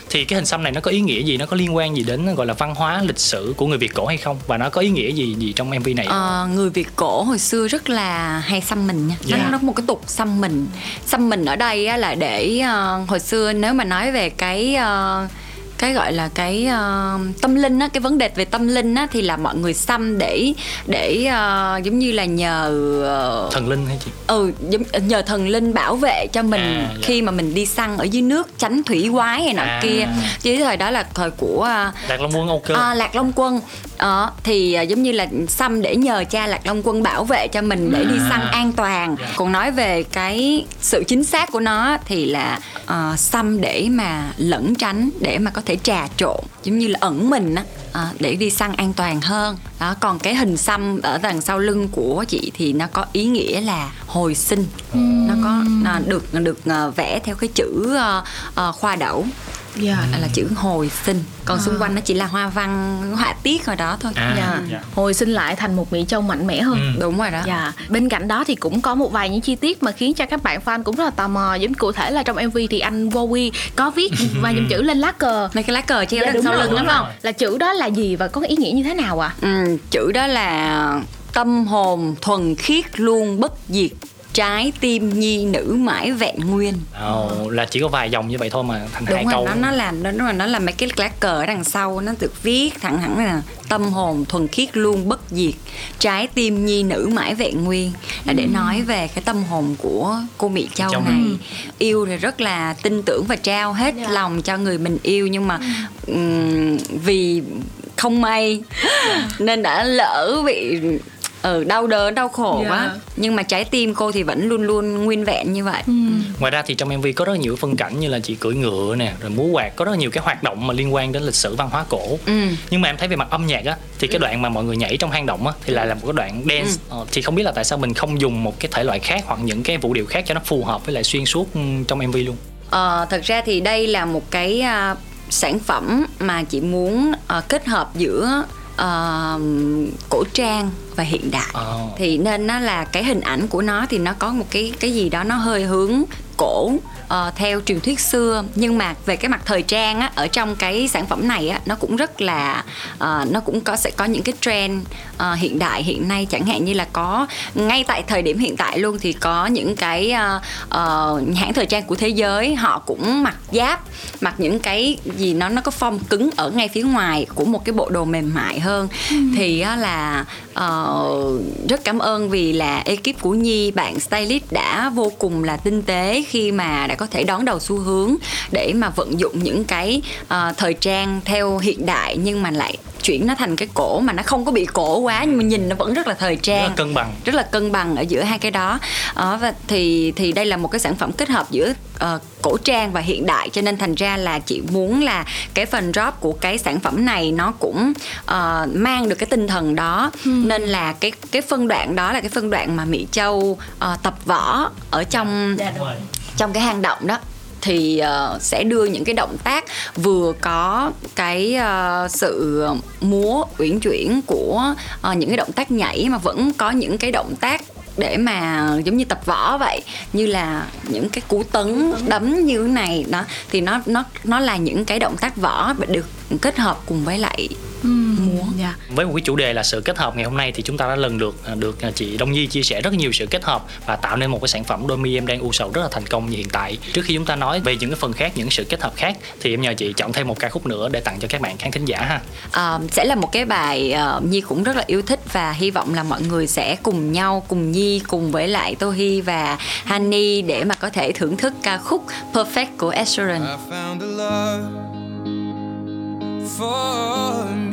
Thì cái hình xăm này nó có ý nghĩa gì Nó có liên quan gì đến gọi là văn hóa lịch sử của người Việt cổ hay không Và nó có ý nghĩa gì gì trong MV này Ờ, người Việt cổ hồi xưa rất là hay xăm mình nha. Dạ. Nó nó có một cái tục xăm mình. Xăm mình ở đây á, là để ờ, hồi xưa nếu mà nói về cái ờ, cái gọi là cái ờ, tâm linh á cái vấn đề về tâm linh á thì là mọi người xăm để để ờ, giống như là nhờ ờ, Thần linh hay chị ừ giống, nhờ thần linh bảo vệ cho mình À, dạ. khi mà mình đi săn ở dưới nước tránh thủy quái hay nọ À. kia chứ thời đó là thời của ờ, Đạt Long Quân Âu Cơ À, Lạc Long Quân Ờ, thì à, giống như là xăm để nhờ cha Lạc Long Quân bảo vệ cho mình để đi săn an toàn. Còn nói về cái sự chính xác của nó thì là ờ, xăm để mà lẩn tránh, để mà có thể trà trộn, giống như là ẩn mình á. à, để đi săn an toàn hơn. Đó còn cái hình xăm ở đằng sau lưng của chị thì nó có ý nghĩa là hồi sinh. Nó có nó được được à, vẽ theo cái chữ à, à, khoa Dạ. là chữ hồi sinh còn xung quanh nó chỉ là hoa văn họa tiết rồi đó thôi À, Dạ. dạ. Hồi sinh lại thành một Mỹ Châu mạnh mẽ hơn. Ừ. đúng rồi đó Dạ, bên cạnh đó thì cũng có một vài những chi tiết mà khiến cho các bạn fan cũng rất là tò mò. Giống cụ thể là trong MV thì anh Wowy có viết <laughs> vài dòng chữ lên lá cờ. mấy cái lá cờ treo Dạ, lên đúng sau rồi, lưng đúng đó không? Là chữ đó là gì và có ý nghĩa như thế nào ạ? Ừ, chữ đó là tâm hồn thuần khiết luôn bất diệt trái tim nhi nữ mãi vẹn nguyên. Ồ, là chỉ có vài dòng như vậy thôi mà thành hai đúng rồi câu. nó nó làm nó nó nó là mấy cái lá cờ ở đằng sau nó được viết thẳng thẳng là tâm hồn thuần khiết luôn bất diệt. Trái tim nhi nữ mãi vẹn nguyên. Là để nói về cái tâm hồn của cô mỹ châu, Châu này. Yêu thì rất là tin tưởng và trao hết lòng cho người mình yêu nhưng mà ừm, vì không may <laughs> nên đã lỡ bị ừ, đau đớn đau khổ Dạ. quá nhưng mà trái tim cô thì vẫn luôn luôn nguyên vẹn như vậy Ngoài ra thì trong MV có rất nhiều phân cảnh như là chị cưỡi ngựa nè, rồi múa quạt, có rất nhiều cái hoạt động mà liên quan đến lịch sử văn hóa cổ. Ừ. Nhưng mà em thấy về mặt âm nhạc á thì cái đoạn mà mọi người nhảy trong hang động á thì lại là một cái đoạn dance. Ờ, thì không biết là tại sao mình không dùng một cái thể loại khác hoặc những cái vũ điệu khác cho nó phù hợp với lại xuyên suốt ừ, trong MV luôn. Ờ, thật ra thì đây là một cái à, sản phẩm mà chị muốn à, kết hợp giữa à, cổ trang và hiện đại Ồ. thì nên nó là cái hình ảnh của nó thì nó có một cái cái gì đó nó hơi hướng cổ ờ, theo truyền thuyết xưa nhưng mà về cái mặt thời trang á ở trong cái sản phẩm này á nó cũng rất là ờ, nó cũng có sẽ có những cái trend ờ, hiện đại hiện nay. Chẳng hạn như là có ngay tại thời điểm hiện tại luôn thì có những cái ờ, ờ, hãng thời trang của thế giới họ cũng mặc giáp mặc những cái gì nó nó có form cứng ở ngay phía ngoài của một cái bộ đồ mềm mại hơn. Thì á là uh, rất cảm ơn vì là ekip của Nhi bạn stylist đã vô cùng là tinh tế khi mà đã có thể đón đầu xu hướng để mà vận dụng những cái uh, thời trang theo hiện đại nhưng mà lại chuyển nó thành cái cổ mà nó không có bị cổ quá nhưng mà nhìn nó vẫn rất là thời rất trang là cân bằng. Rất là cân bằng ở giữa hai cái đó. Ờ, và thì thì đây là một cái sản phẩm kết hợp giữa ờ, cổ trang và hiện đại cho nên thành ra là chị muốn là cái phần drop của cái sản phẩm này nó cũng ờ, mang được cái tinh thần đó. Nên là cái cái phân đoạn đó là cái phân đoạn mà mỹ châu ờ, tập võ ở trong trong cái hang động đó thì ờ, sẽ đưa những cái động tác vừa có cái ờ, sự múa uyển chuyển của ờ, những cái động tác nhảy mà vẫn có những cái động tác để mà giống như tập võ vậy như là những cái cú tấn đấm như thế này đó. Thì nó nó nó là những cái động tác võ được kết hợp cùng với lại múa dạ với một cái chủ đề là sự kết hợp ngày hôm nay thì chúng ta đã lần lượt à, được à, chị Đông Nhi chia sẻ rất nhiều sự kết hợp và tạo nên một cái sản phẩm đôi mi em đang u sầu rất là thành công như hiện tại. Trước khi chúng ta nói về những cái phần khác, những sự kết hợp khác thì em nhờ chị chọn thêm một ca khúc nữa để tặng cho các bạn khán thính giả ha. Ờ, sẽ là một cái bài ờ, Nhi cũng rất là yêu thích và hy vọng là mọi người sẽ cùng nhau cùng Nhi cùng với lại Tô Hi và Honey để mà có thể thưởng thức ca khúc Perfect của Ed Sheeran. I found a love for me.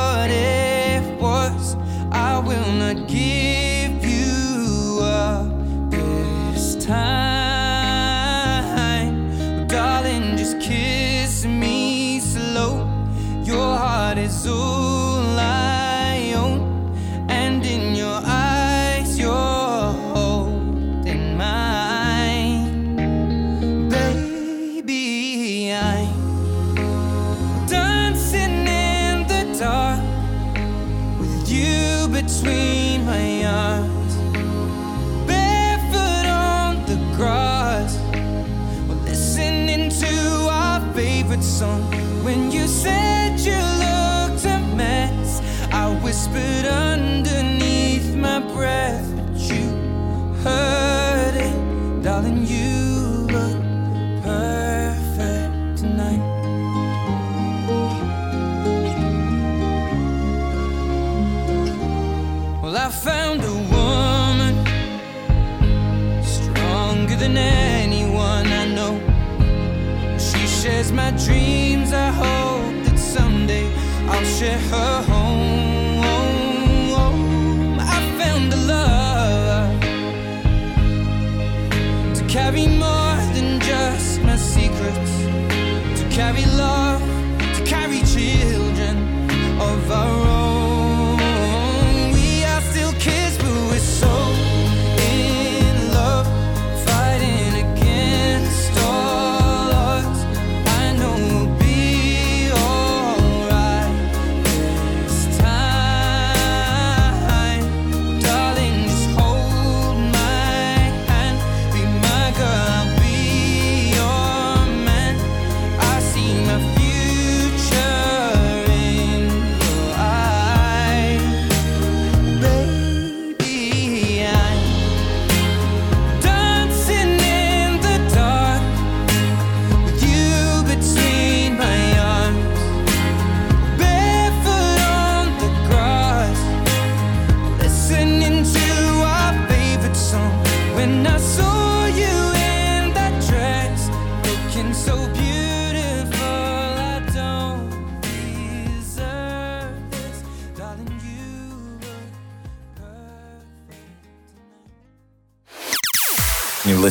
When you said you looked a mess, I whispered underneath my breath, but you heard I hope that someday I'll share her home.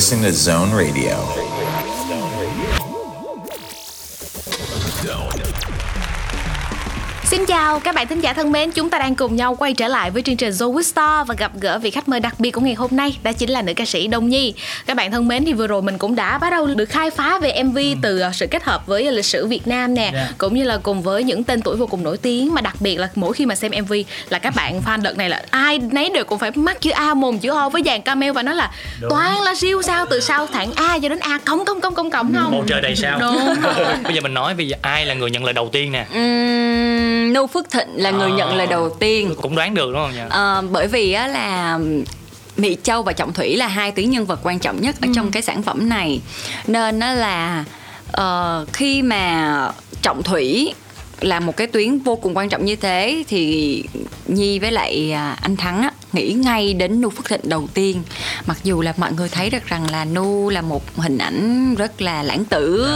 Listening to Zone Radio. Xin chào các bạn thính giả thân mến, chúng ta đang cùng nhau quay trở lại với chương trình Zoe with Star và gặp gỡ vị khách mời đặc biệt của ngày hôm nay, đó chính là nữ ca sĩ Đông Nhi. Các bạn thân mến thì vừa rồi mình cũng đã bắt đầu được khai phá về MV từ ờ, sự kết hợp với lịch sử Việt Nam nè, Dạ. cũng như là cùng với những tên tuổi vô cùng nổi tiếng mà đặc biệt là mỗi khi mà xem MV là các bạn fan đợt này là ai nấy đều cũng phải mắt chữ A mồm chữ O với dàn camel và nói là Đúng. toàn là siêu sao từ sau thẳng A cho đến A cống cống cống cống cống không? bầu trời đầy sao Đúng <laughs> bây giờ mình nói bây giờ ai là người nhận lời đầu tiên nè Uhm, Nu Phước Thịnh là người À. nhận lời đầu tiên. Cũng đoán được đúng không nha Ờ, bởi vì á là Mỹ Châu và Trọng Thủy là hai tuyến nhân vật quan trọng nhất ở trong cái sản phẩm này. Nên nó là ờ, khi mà Trọng Thủy là một cái tuyến vô cùng quan trọng như thế thì Nhi với lại à, anh Thắng á, nghĩ ngay đến Nu Phước Thịnh đầu tiên. Mặc dù là mọi người thấy được rằng là Nu là một hình ảnh rất là lãng tử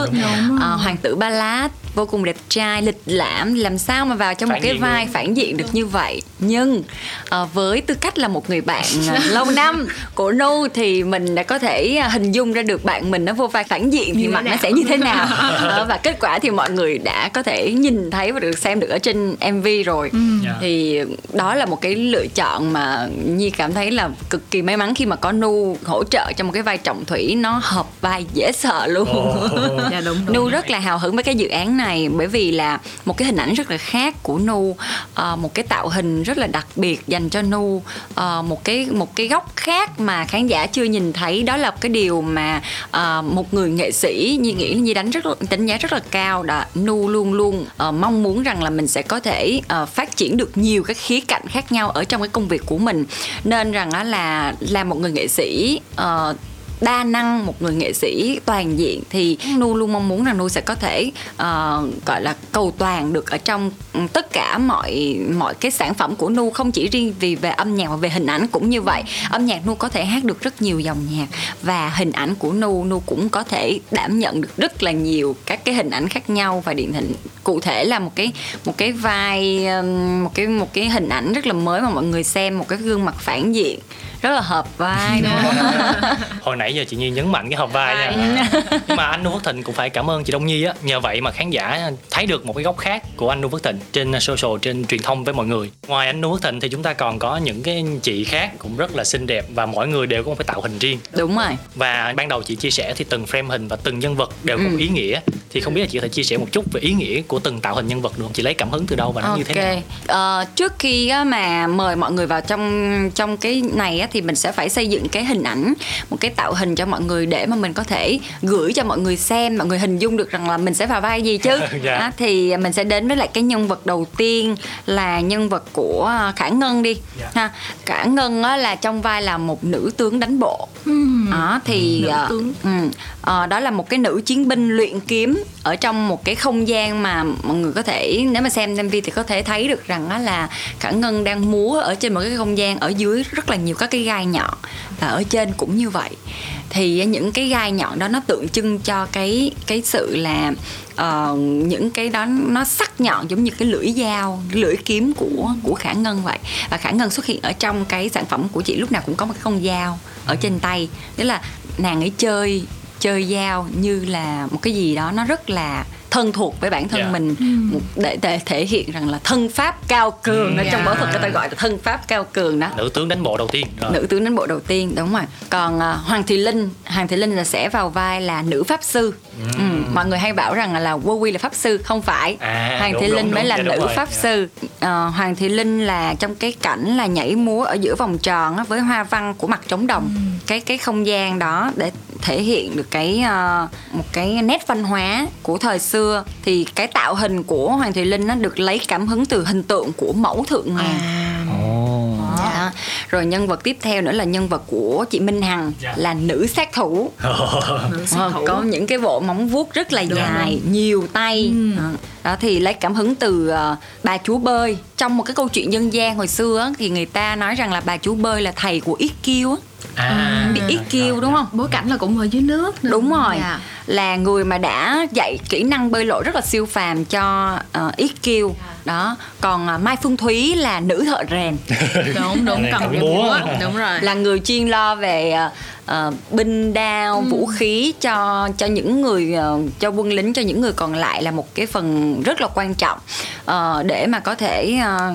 à, hoàng tử ballad vô cùng đẹp trai lịch lãm. Làm sao mà vào trong một Phản cái diện vai luôn. phản diện được như vậy? Nhưng ờ, với tư cách là một người bạn ờ, <laughs> lâu năm của Nu thì mình đã có thể ờ, hình dung ra được bạn mình nó vô vai phản diện thì Như mặt nó sẽ như thế nào. <laughs> Ờ, và kết quả thì mọi người đã có thể nhìn thấy và được xem được ở trên MV rồi. Dạ. thì đó là một cái lựa chọn mà Nhi cảm thấy là cực kỳ may mắn khi mà có Nu hỗ trợ cho một cái vai trọng thủy. Nó hợp vai dễ sợ luôn. <laughs> Dạ đúng, đúng. Nu rất là hào hứng với cái dự án này bởi vì là một cái hình ảnh rất là khác của Nu. Ờ, một cái tạo hình rất là đặc biệt dành cho Nu. Ờ, một cái một cái góc khác mà khán giả chưa nhìn thấy. Đó là cái điều mà ờ, một người nghệ sĩ như nghĩ như đánh rất đánh giá rất là cao đã. Nu luôn luôn ờ, mong muốn rằng là mình sẽ có thể ờ, phát triển được nhiều các khía cạnh khác nhau ở trong cái công việc của mình. Nên rằng đó là là một người nghệ sĩ ờ, đa năng một người nghệ sĩ toàn diện thì nu luôn mong muốn rằng nu sẽ có thể uh, gọi là cầu toàn được ở trong ừ, tất cả mọi mọi cái sản phẩm của nu không chỉ riêng vì về âm nhạc mà về hình ảnh cũng như vậy. Âm nhạc nu có thể hát được rất nhiều dòng nhạc và hình ảnh của nu nu cũng có thể đảm nhận được rất là nhiều các cái hình ảnh khác nhau và điện hình. Cụ thể là một cái một cái vai một cái một cái hình ảnh rất là mới mà mọi người xem một cái gương mặt phản diện rất là hợp vai đúng <laughs> không? hồi nãy giờ chị Nhi nhấn mạnh cái hợp vai nha. Nhưng mà anh Nu Phước Thịnh cũng phải cảm ơn chị Đông Nhi á. Nhờ vậy mà khán giả thấy được một cái góc khác của anh Nu Phước Thịnh trên social trên truyền thông với mọi người. Ngoài anh Nu Phước Thịnh thì chúng ta còn có những cái chị khác cũng rất là xinh đẹp và mỗi người đều có một cái tạo hình riêng. Đúng rồi. Và ban đầu chị chia sẻ thì từng frame hình và từng nhân vật đều có Ừ. một ý nghĩa. Thì không biết là chị có thể chia sẻ một chút về ý nghĩa của từng tạo hình nhân vật được không? Chị lấy cảm hứng từ đâu và nó như thế nào? Ờ, trước khi mà mời mọi người vào trong trong cái này á, thì mình sẽ phải xây dựng cái hình ảnh một cái tạo hình cho mọi người để mà mình có thể gửi cho mọi người xem mọi người hình dung được rằng là mình sẽ vào vai gì chứ <laughs> Dạ. Á, thì mình sẽ đến với lại cái nhân vật đầu tiên là nhân vật của à, Khả Ngân đi Dạ. ha Khả Ngân á, là trong vai là một nữ tướng đánh bộ đó thì Nữ ờ, tướng. ừ, ờ, đó là một cái nữ chiến binh luyện kiếm ở trong một cái không gian mà mọi người có thể nếu mà xem MV thì có thể thấy được rằng á là Khả Ngân đang múa ở trên một cái không gian ở dưới rất là nhiều các cái gai nhọn và ở trên cũng như vậy. Thì những cái gai nhọn đó nó tượng trưng cho cái cái sự là ờ, những cái đó nó sắc nhọn giống như cái lưỡi dao lưỡi kiếm của của khả ngân vậy. Và khả ngân xuất hiện ở trong cái sản phẩm của chị lúc nào cũng có một cái con dao ở trên tay. Tức là nàng ấy chơi chơi dao như là một cái gì đó nó rất là thân thuộc với bản thân Dạ. mình. Một để, để thể hiện rằng là thân pháp cao cường ở trong Dạ. võ thuật người ta gọi là thân pháp cao cường đó. Nữ tướng đánh bộ đầu tiên. Rồi. nữ tướng đánh bộ đầu tiên đúng rồi. Còn à, hoàng thị linh hoàng thị linh là sẽ vào vai là nữ pháp sư. Ừ. mọi người hay bảo rằng là Wowy là pháp sư không phải. À, hoàng đúng, thị đúng, linh mới đúng, là dạ, đúng nữ rồi, pháp dạ. sư. Ờ, hoàng thị linh là trong cái cảnh là nhảy múa ở giữa vòng tròn á, với hoa văn của mặt trống đồng. Cái cái không gian đó để thể hiện được cái ờ, một cái nét văn hóa của thời xưa thì cái tạo hình của hoàng thị linh nó được lấy cảm hứng từ hình tượng của mẫu thượng ngàn Dạ. Rồi nhân vật tiếp theo nữa là nhân vật của chị Minh Hằng Dạ. là nữ sát thủ. Ờ, có những cái bộ móng vuốt rất là dài, nhiều tay. Ờ, Đó thì lấy cảm hứng từ ờ, bà chúa bơi. Trong một cái câu chuyện dân gian hồi xưa á, thì người ta nói rằng là bà chúa bơi là thầy của Yết Kiêu á. À, Biết Yết Kiêu đúng không? bối cảnh là cũng ở dưới nước nữa. Đúng rồi. Dạ. Là người mà đã dạy kỹ năng bơi lội rất là siêu phàm cho uh, Yết Kiêu. Đó. Còn à, mai phương thúy là nữ thợ rèn. <laughs> Đúng đúng cầm cái búa. đúng rồi. Là người chuyên lo về ờ, ờ, binh đao vũ khí cho cho những người ờ, cho quân lính cho những người còn lại là một cái phần rất là quan trọng ờ, để mà có thể ờ,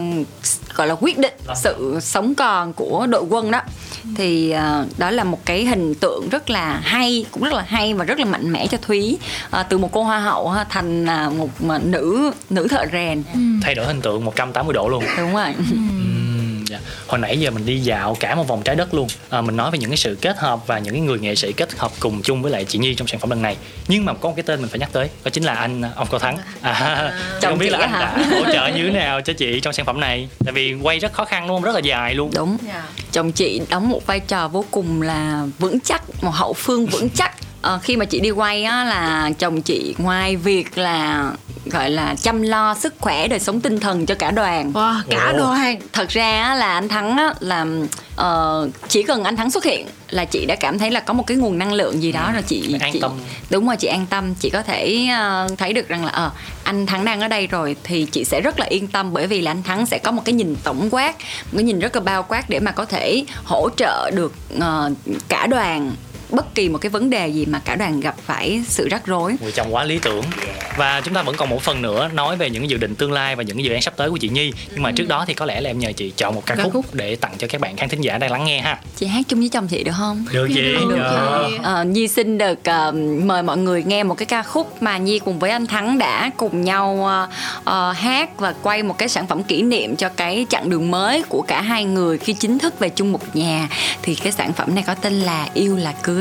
gọi là quyết định sự sống còn của đội quân đó thì ờ, đó là một cái hình tượng rất là hay cũng rất là hay và rất là mạnh mẽ cho thúy. Ờ, từ một cô hoa hậu ha, thành à, một mà nữ nữ thợ rèn. Thay đổi hình tượng 180 độ luôn. Đúng rồi. Ừm, <laughs> dạ. hồi nãy giờ mình đi dạo cả một vòng trái đất luôn. À, mình nói về những cái sự kết hợp và những cái người nghệ sĩ kết hợp cùng chung với lại chị Nhi trong sản phẩm lần này. Nhưng mà có một cái tên mình phải nhắc tới đó chính là anh ông Cao Thắng. À, Chồng không biết là anh hả? đã hỗ trợ như thế nào cho chị trong sản phẩm này. Tại vì quay rất khó khăn luôn rất là dài luôn. Đúng. Chồng chị đóng một vai trò vô cùng là vững chắc một hậu phương vững chắc. <laughs> Ờ, khi mà chị đi quay á là chồng chị ngoài việc là gọi là chăm lo sức khỏe đời sống tinh thần cho cả đoàn wow, cả Ồ. đoàn thật ra á, là anh thắng á, là ờ, chỉ cần anh thắng xuất hiện là chị đã cảm thấy là có một cái nguồn năng lượng gì đó rồi chị An chị tâm. đúng rồi chị an tâm chị có thể ờ, thấy được rằng là ờ anh thắng đang ở đây rồi thì chị sẽ rất là yên tâm bởi vì là anh thắng sẽ có một cái nhìn tổng quát một cái nhìn rất là bao quát để mà có thể hỗ trợ được ờ, cả đoàn bất kỳ một cái vấn đề gì mà cả đoàn gặp phải sự rắc rối người chồng quá lý tưởng và chúng ta vẫn còn một phần nữa nói về những dự định tương lai và những dự án sắp tới của chị Nhi nhưng mà trước đó thì có lẽ là em nhờ chị chọn một ca khúc, khúc. để tặng cho các bạn khán thính giả đang lắng nghe ha chị hát chung với chồng chị được không được chị Được Ờ. chị. Ờ, Nhi xin được ờ, mời mọi người nghe một cái ca khúc mà Nhi cùng với anh Thắng đã cùng nhau ờ, hát và quay một cái sản phẩm kỷ niệm cho cái chặng đường mới của cả hai người khi chính thức về chung một nhà thì cái sản phẩm này có tên là Yêu là cưới.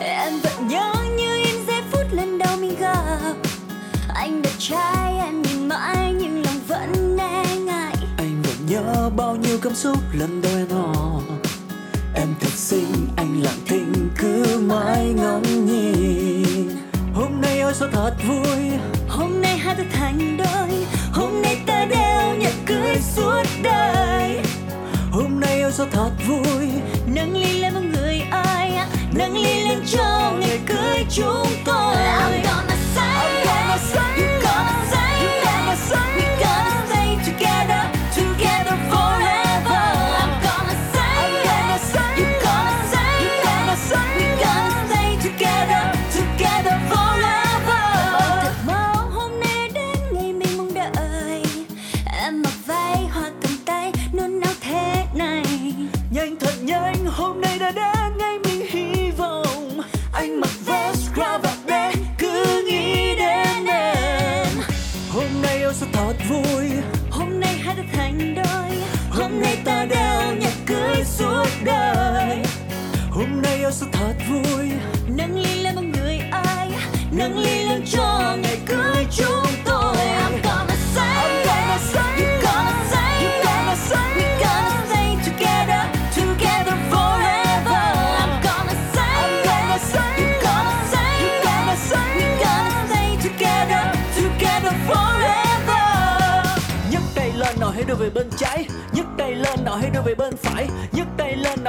Em vẫn nhớ như in giây phút lần đầu mình gặp. Anh đẹp trai em nhìn mãi nhưng lòng vẫn e ngại. Anh vẫn nhớ bao nhiêu cảm xúc lần đầu em hò Em thật xinh, anh lặng thinh cứ mãi ngắm nhìn. Hôm nay ôi sao thật vui. Hôm nay hai ta thành đôi. Hôm nay ta đeo nhẫn cưới suốt đời Sao thật vui. Nâng ly lên một người ai Nâng ly lên cho ngày cưới chúng tôi. I'm gonna say. You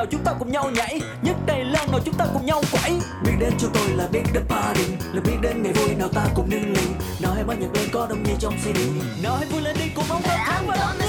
nào chúng ta cùng nhau nhảy. Nhấc tay lên nào chúng ta cùng nhau quẩy. Biết đến cho tôi là biết đến party, là biết đến ngày vui nào ta cùng nâng ly nào hãy bắt nhạc lên có đông như trong cd. Nào hãy vui lên đi cùng ông ta thắng I'm và gonna đồng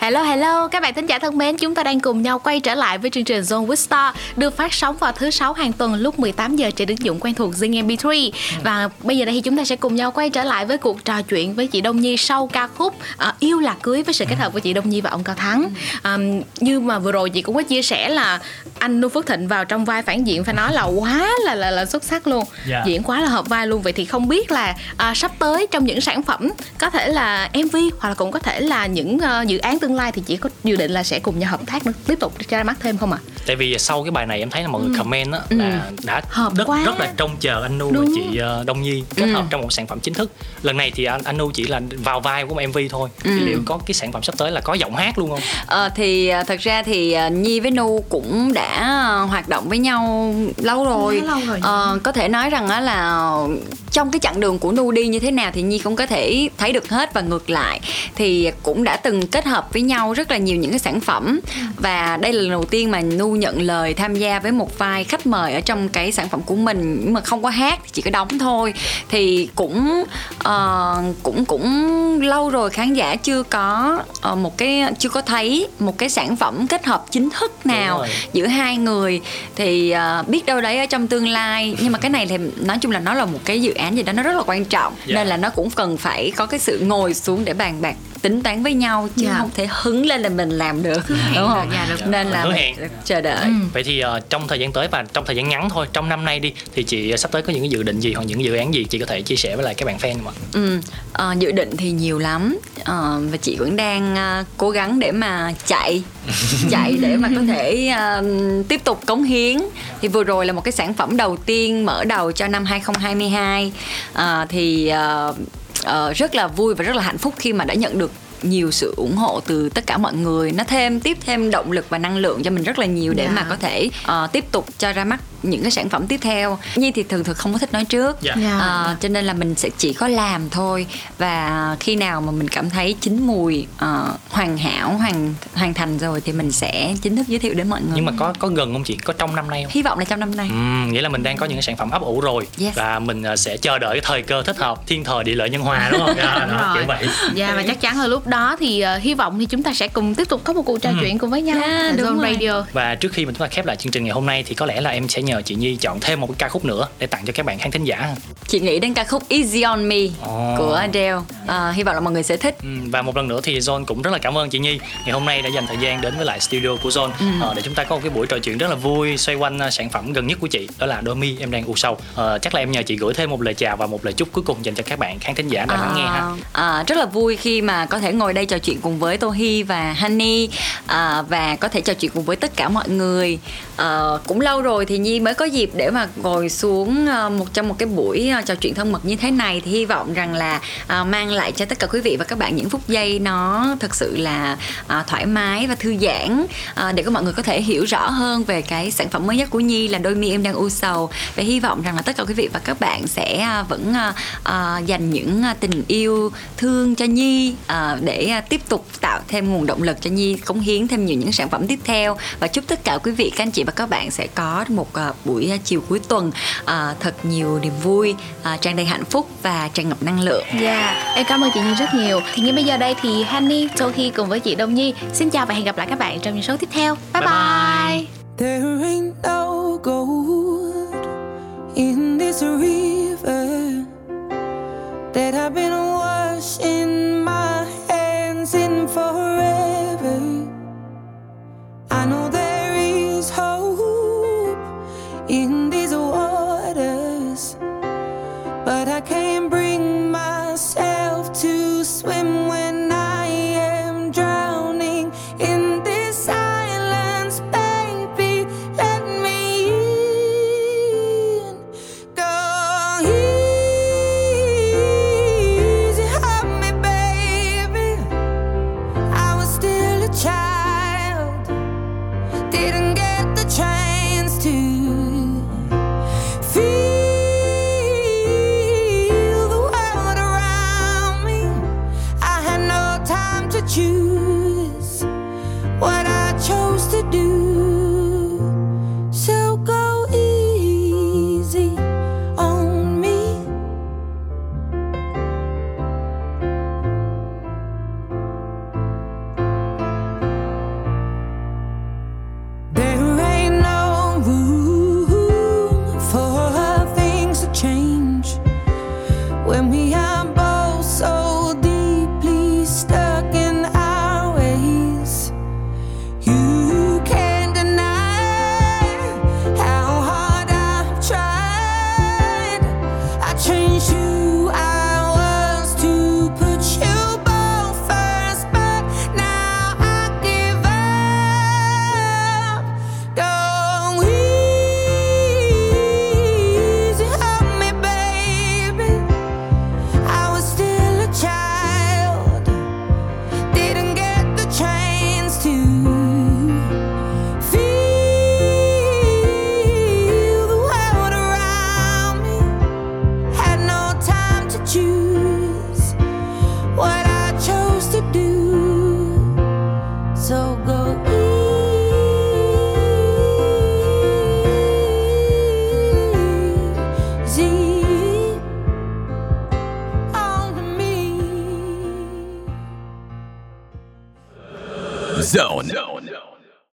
Hello hello các bạn thính giả thân mến, chúng ta đang cùng nhau quay trở lại với chương trình Zone with Star được phát sóng vào thứ sáu hàng tuần lúc 18 giờ trên ứng dụng quen thuộc Zing MP3 và bây giờ đây thì chúng ta sẽ cùng nhau quay trở lại với cuộc trò chuyện với chị Đông Nhi sau ca khúc ờ, Yêu là cưới với sự kết hợp của chị Đông Nhi và ông Cao Thắng. À, như mà vừa rồi chị cũng có chia sẻ là anh Lưu Phước Thịnh vào trong vai phản diện phải nói là quá là là, là xuất sắc luôn, Dạ. diễn quá là hợp vai luôn. Vậy thì không biết là à, sắp tới trong những sản phẩm có thể là MV hoặc là cũng có thể là những ờ, dự án tương lai thì chỉ có dự định là sẽ cùng nhau hợp tác nữa. Tiếp tục ra mắt thêm không ạ? tại vì sau cái bài này em thấy là mọi người comment á là đã Hợp rất quá. rất là trông chờ anh Nu và chị ờ, Đông Nhi kết hợp trong một sản phẩm chính thức. Lần này thì anh anh Nu chỉ là vào vai của một MV thôi. Thì liệu có cái sản phẩm sắp tới là có giọng hát luôn không? Ờ, thì ờ, thật ra thì ờ, Nhi với Nu cũng đã hoạt động với nhau lâu rồi. Lâu rồi. Ờ, có thể nói rằng á là trong cái chặng đường của Nu đi như thế nào thì Nhi cũng có thể thấy được hết và ngược lại. Thì cũng đã từng kết hợp với với nhau rất là nhiều những cái sản phẩm. Và đây là lần đầu tiên mà nu nhận lời tham gia với một vai khách mời ở trong cái sản phẩm của mình. Nhưng mà không có hát thì chỉ có đóng thôi. Thì cũng uh, cũng cũng lâu rồi khán giả chưa có uh, một cái chưa có thấy một cái sản phẩm kết hợp chính thức nào giữa hai người. Thì uh, biết đâu đấy ở trong tương lai. Nhưng mà cái này thì nói chung là nó là một cái dự án gì đó nó rất là quan trọng. Dạ. nên là nó cũng cần phải có cái sự ngồi xuống để bàn bạc tính toán với nhau chứ Dạ. không thể hứng lên là mình làm được đúng không dạ, được. nên là Hứa mình hẹn. chờ đợi Vậy thì ờ, trong thời gian tới và trong thời gian ngắn thôi, trong năm nay đi thì chị sắp tới có những cái dự định gì hoặc những dự án gì chị có thể chia sẻ với lại các bạn fan không ạ? Ừ, ờ, dự định thì nhiều lắm Ờ, và chị vẫn đang ờ, cố gắng để mà chạy <laughs> chạy để mà có thể ờ, tiếp tục cống hiến thì vừa rồi là một cái sản phẩm đầu tiên mở đầu cho năm 2022 Ờ, thì ờ, ờ, rất là vui và rất là hạnh phúc khi mà đã nhận được nhiều sự ủng hộ từ tất cả mọi người nó thêm tiếp thêm động lực và năng lượng cho mình rất là nhiều để Dạ. mà có thể ờ, tiếp tục cho ra mắt những cái sản phẩm tiếp theo nhi thì thường thường không có thích nói trước Dạ. Dạ. Ờ, cho nên là mình sẽ chỉ có làm thôi và khi nào mà mình cảm thấy chín mùi ờ, hoàn hảo hoàn hoàn thành rồi thì mình sẽ chính thức giới thiệu đến mọi người Nhưng mà có có gần không chị? Có trong năm nay không? hy vọng là trong năm nay Ừ, nghĩa là mình đang có những cái sản phẩm ấp ủ rồi Yes. và mình ờ, sẽ chờ đợi cái thời cơ thích hợp thiên thời địa lợi nhân hòa đúng không? <laughs> Dạ, Đúng đó, rồi. kiểu vậy. Dạ và chắc chắn là lúc đó thì ờ, hy vọng thì chúng ta sẽ cùng tiếp tục có một cuộc trò chuyện cùng với nhau Dạ, ở đúng Zone rồi. Radio. Và trước khi mà chúng ta khép lại chương trình ngày hôm nay thì có lẽ là em sẽ nhờ chị Nhi chọn thêm một cái ca khúc nữa để tặng cho các bạn khán thính giả. chị nghĩ đến ca khúc Easy on Me Ồ. của Adele Ờ, hy vọng là mọi người sẽ thích Ừ, Và một lần nữa thì John cũng rất là cảm ơn chị Nhi ngày hôm nay đã dành thời gian đến với lại studio của John ờ, để chúng ta có một cái buổi trò chuyện rất là vui xoay quanh ờ, sản phẩm gần nhất của chị đó là đôi mi em đang u sầu. Ờ, chắc là em nhờ chị gửi thêm một lời chào và một lời chúc cuối cùng dành cho các bạn khán thính giả đang lắng nghe ha. À, rất là vui khi mà có thể ngồi đây trò chuyện cùng với Tô Hi và Honey à, và có thể trò chuyện cùng với tất cả mọi người. À, cũng lâu rồi thì Nhi mới có dịp để mà ngồi xuống ờ, một trong một cái buổi ờ, trò chuyện thân mật như thế này thì hy vọng rằng là ờ, mang lại cho tất cả quý vị và các bạn những phút giây nó thật sự là thoải mái và thư giãn để các mọi người có thể hiểu rõ hơn về cái sản phẩm mới nhất của Nhi là đôi mi em đang u sầu. Và hy vọng rằng là tất cả quý vị và các bạn sẽ vẫn dành những tình yêu thương cho Nhi để tiếp tục tạo thêm nguồn động lực cho Nhi cống hiến thêm nhiều những sản phẩm tiếp theo. Và chúc tất cả quý vị, các anh chị và các bạn sẽ có một à, buổi à, chiều cuối tuần à, thật nhiều niềm vui à, tràn đầy hạnh phúc và tràn ngập năng lượng Dạ, em cảm ơn chị Nhi rất nhiều. Thì ngay bây giờ đây thì Honey, Tohi cùng với chị Đông Nhi xin chào và hẹn gặp lại các bạn trong những số tiếp theo. Bye bye. Bye There ain't no gold in this river that I've been washing my hands in forever. I know there is hope but I can't bring